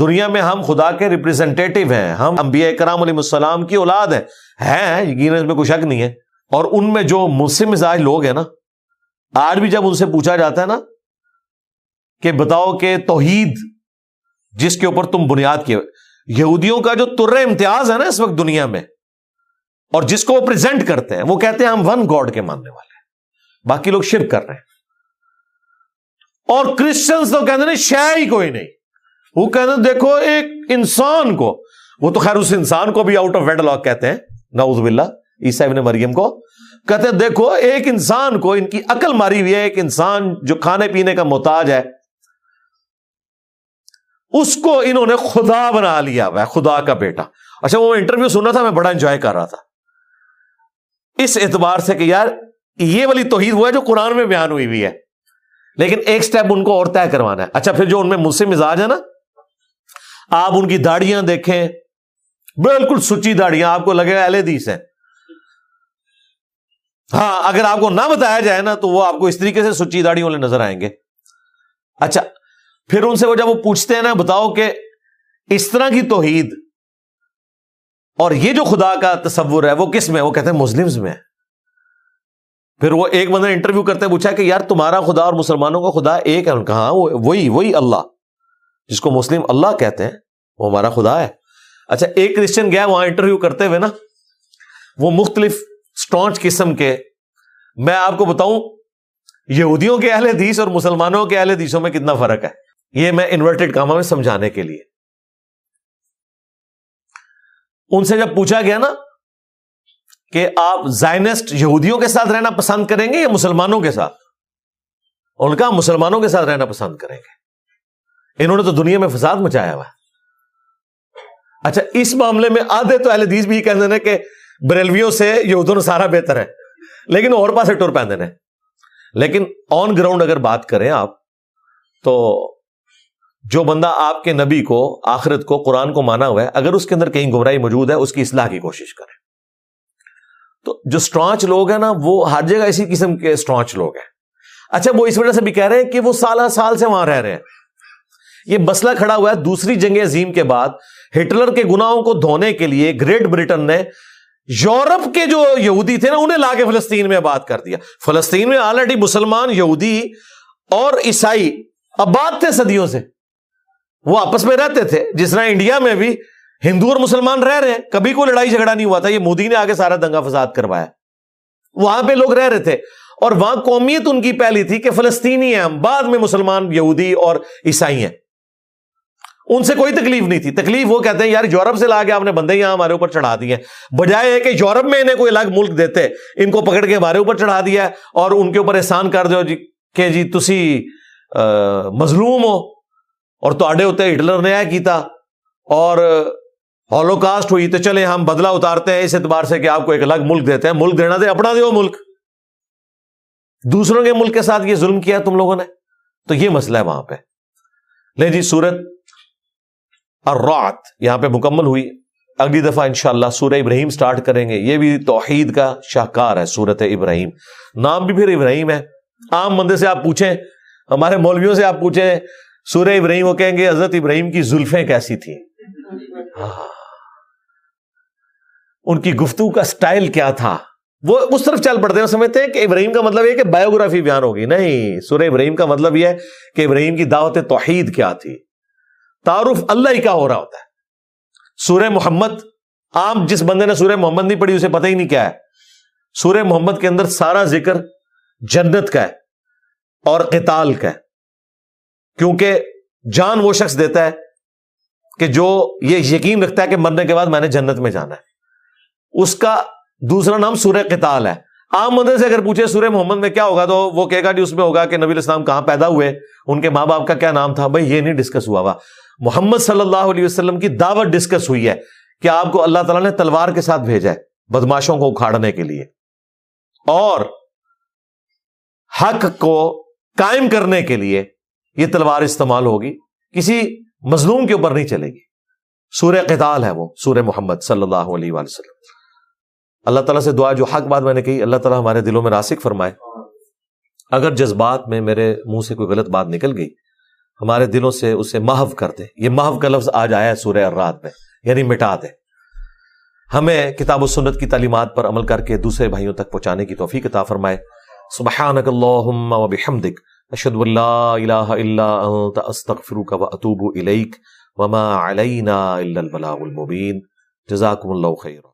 دنیا میں ہم خدا کے ریپرزینٹیو ہیں۔ ہم انبیاء کرام علیہ السلام کی اولاد ہیں۔ ہیں یقین اس میں کوئی شک نہیں ہے۔ اور ان میں جو مسلم مزاج لوگ ہیں نا، آج بھی جب ان سے پوچھا جاتا ہے نا کہ بتاؤ کہ توحید جس کے اوپر تم بنیاد کیے یہودیوں کا جو تر امتیاز ہے نا اس وقت دنیا میں، اور جس کو وہ پریزنٹ کرتے ہیں، وہ کہتے ہیں ہم ون گاڈ کے ماننے والے ہیں۔ باقی لوگ شرک کر رہے ہیں۔ اور کرسچنس تو کہتے ہیں شہ ہی کوئی نہیں۔ وہ کہتے ہیں، دیکھو ایک انسان کو، وہ تو خیر اس انسان کو بھی آؤٹ آف ویڈ لاک کہتے ہیں۔ نعوذ باللہ، عیسیٰ ابن مریم کو۔ کہتے ہیں، دیکھو ایک انسان کو، ان کی عقل ماری ہوئی ہے، ایک انسان جو کھانے پینے کا محتاج ہے اس کو انہوں نے خدا بنا لیا۔ ہوا خدا کا بیٹا۔ اچھا وہ انٹرویو سنا تھا، میں بڑا انجوائے کر رہا تھا۔ اس اعتبار سے کہ یار، یہ والی توحید وہ ہے جو قرآن میں بیان ہوئی ہوئی ہے۔ لیکن ایک سٹیپ ان کو اور طے کروانا ہے۔ اچھا پھر جو ان میں مسلم مزاج ہے نا، آپ ان کی داڑیاں دیکھیں۔ بالکل سچی داڑیاں آپ کو لگے گا اہل حدیث ہے ہاں اگر آپ کو نہ بتایا جائے نا، تو وہ آپ کو اس طریقے سے سچی داڑیوں والے نظر آئیں گے۔ اچھا پھر ان سے وہ جب وہ پوچھتے ہیں نا بتاؤ کہ اس طرح کی توحید اور یہ جو خدا کا تصور ہے وہ کس میں وہ کہتے ہیں مسلمز میں۔ پھر وہ ایک بندہ انٹرویو کرتے پوچھا کہ یار تمہارا خدا اور مسلمانوں کا خدا ایک ہے؟ کہا ہاں، وہی وہی اللہ جس کو مسلم اللہ کہتے ہیں وہ ہمارا خدا ہے۔ اچھا ایک کرسچن گیا وہاں انٹرویو کرتے ہوئے نا وہ مختلف اسٹانچ قسم کے میں آپ کو بتاؤں یہودیوں کے اہل حدیث اور مسلمانوں کے اہل حدیثوں میں کتنا فرق ہے۔ یہ میں انورٹیڈ کاما میں سمجھانے کے لیے۔ ان سے جب پوچھا گیا نا کہ آپ زائنسٹ یہودیوں کے ساتھ رہنا پسند کریں گے یا مسلمانوں کے ساتھ؟ ان کا مسلمانوں کے ساتھ رہنا پسند کریں گے۔ انہوں نے تو دنیا میں فساد مچایا ہوا اچھا اس معاملے میں آدھے تو اہل حدیث بھی کہتے ہیں کہ بریلویوں سے یہودوں سارا بہتر ہے، لیکن اور پاس ٹور پہنتے ہیں۔ لیکن آن گراؤنڈ اگر بات کریں آپ، تو جو بندہ آپ کے نبی کو، آخرت کو، قرآن کو مانا ہوا ہے، اگر اس کے اندر کہیں گمراہی موجود ہے، اس کی اصلاح کی کوشش کریں تو جو اسٹرانچ لوگ ہیں نا، وہ ہر جگہ اسی قسم کے اسٹرانچ لوگ ہیں۔ اچھا وہ اس وجہ سے بھی کہہ رہے ہیں کہ وہ سالہ سال سے وہاں رہ رہے ہیں۔ یہ مسئلہ کھڑا ہوا ہے دوسری جنگ عظیم کے بعد، ہٹلر کے گناہوں کو دھونے کے لیے گریٹ برٹن نے یورپ کے جو یہودی تھے نا، انہیں لا کے فلسطین میں بات کر دیا۔ فلسطین میں آلریڈی مسلمان یہودی اور عیسائی آباد تھے صدیوں سے۔ وہ آپس میں رہتے تھے۔ جس طرح انڈیا میں بھی ہندو اور مسلمان رہ رہے ہیں، کبھی کوئی لڑائی جھگڑا نہیں ہوا تھا۔ یہ مودی نے آگے سارا دنگا فساد کروایا۔ وہاں پہ لوگ رہ رہے تھے۔ اور وہاں قومیت ان کی پہلی تھی کہ فلسطینی ہیں ہم، بعد میں مسلمان، یہودی اور عیسائی ہیں۔ ان سے کوئی تکلیف نہیں تھی۔ تکلیف وہ کہتے ہیں، یار یورپ سے لا کے آپ نے بندے یہاں ہمارے اوپر چڑھا دیے۔ بجائے ہے کہ یورپ میں انہیں کوئی الگ ملک دیتے، ان کو پکڑ کے ہمارے اوپر چڑھا دیا اور ان کے اوپر احسان کر دو۔ جی کہ جی تسی مظلوم ہو۔ اور تو ہوتے ہٹلر نے کیتا اور ہالو کاسٹ ہوئی تو چلے ہم بدلا اتارتے ہیں اس اعتبار سے کہ آپ کو ایک الگ ملک دیتے ہیں۔ ملک دینا دے، اپنا دے ملک۔ دوسروں کے ملک کے ساتھ یہ ظلم کیا تم لوگوں نے؟ تو یہ مسئلہ ہے وہاں پہ۔ لے جی سورت اور رات یہاں پہ مکمل ہوئی۔ اگلی دفعہ انشاءاللہ سورہ ابراہیم سٹارٹ کریں گے۔ یہ بھی توحید کا شاہکار ہے سورت ابراہیم۔ نام بھی پھر ابراہیم ہے۔ عام بندے سے آپ پوچھیں، ہمارے مولویوں سے آپ پوچھیں سورہ ابراہیم وہ کہیں گے، حضرت ابراہیم کی زلفیں کیسی تھیں؟ ہاں۔ ان کی گفتگو کا سٹائل کیا تھا؟ وہ اس طرف چل پڑتے ہیں سمجھتے ہیں کہ ابراہیم کا مطلب یہ کہ بایوگرافی بیان ہوگی۔ نہیں، سورہ ابراہیم کا مطلب یہ ہے کہ ابراہیم کی دعوت توحید کیا تھی؟ تعارف اللہ ہی کا ہو رہا ہوتا ہے۔ سورہ محمد، عام جس بندے نے سورہ محمد نہیں پڑھی، اسے پتہ ہی نہیں کیا ہے۔ سورہ محمد کے اندر سارا ذکر جنت کا ہے اور قتال کا ہے۔ کیونکہ جان وہ شخص دیتا ہے کہ جو یہ یقین رکھتا ہے کہ مرنے کے بعد میں نے جنت میں جانا ہے۔ اس کا دوسرا نام سورہ قتال ہے۔ عام مدد سے اگر پوچھے سورہ محمد میں کیا ہوگا تو وہ کہے گا کہ اس میں ہوگا کہ نبی الاسلام کہاں پیدا ہوئے، ان کے ماں باپ کا کیا نام تھا، بھائی یہ نہیں ڈسکس ہوا ہوا۔ محمد صلی اللہ علیہ وسلم کی دعوت ڈسکس ہوئی ہے کہ آپ کو اللہ تعالیٰ نے تلوار کے ساتھ بھیجا ہے بدماشوں کو اکھاڑنے کے لیے۔ اور حق کو قائم کرنے کے لیے یہ تلوار استعمال ہوگی، کسی مظلوم کے اوپر نہیں چلے گی۔ سورہ قتال ہے وہ، سورہ محمد صلی اللہ علیہ وآلہ وسلم۔ اللہ تعالیٰ سے دعا، جو حق بات میں نے کہی، اللہ تعالیٰ ہمارے دلوں میں راسک فرمائے۔ اگر جذبات میں میرے منہ سے کوئی غلط بات نکل گئی، ہمارے دلوں سے اسے محو کر دے۔ یہ محو کا لفظ آج آیا ہے سورہ الرات میں یعنی مٹا دے۔ ہمیں کتاب و سنت کی تعلیمات پر عمل کر کے دوسرے بھائیوں تک پہنچانے کی توفیق عطا فرمائے۔ سبحانک اللہم و بحمدک۔ اشد اللہ الہ الا انت استغفرک و اتوب الیک وما علینا الا البلاغ المبین جزاکم اللہ خیرہ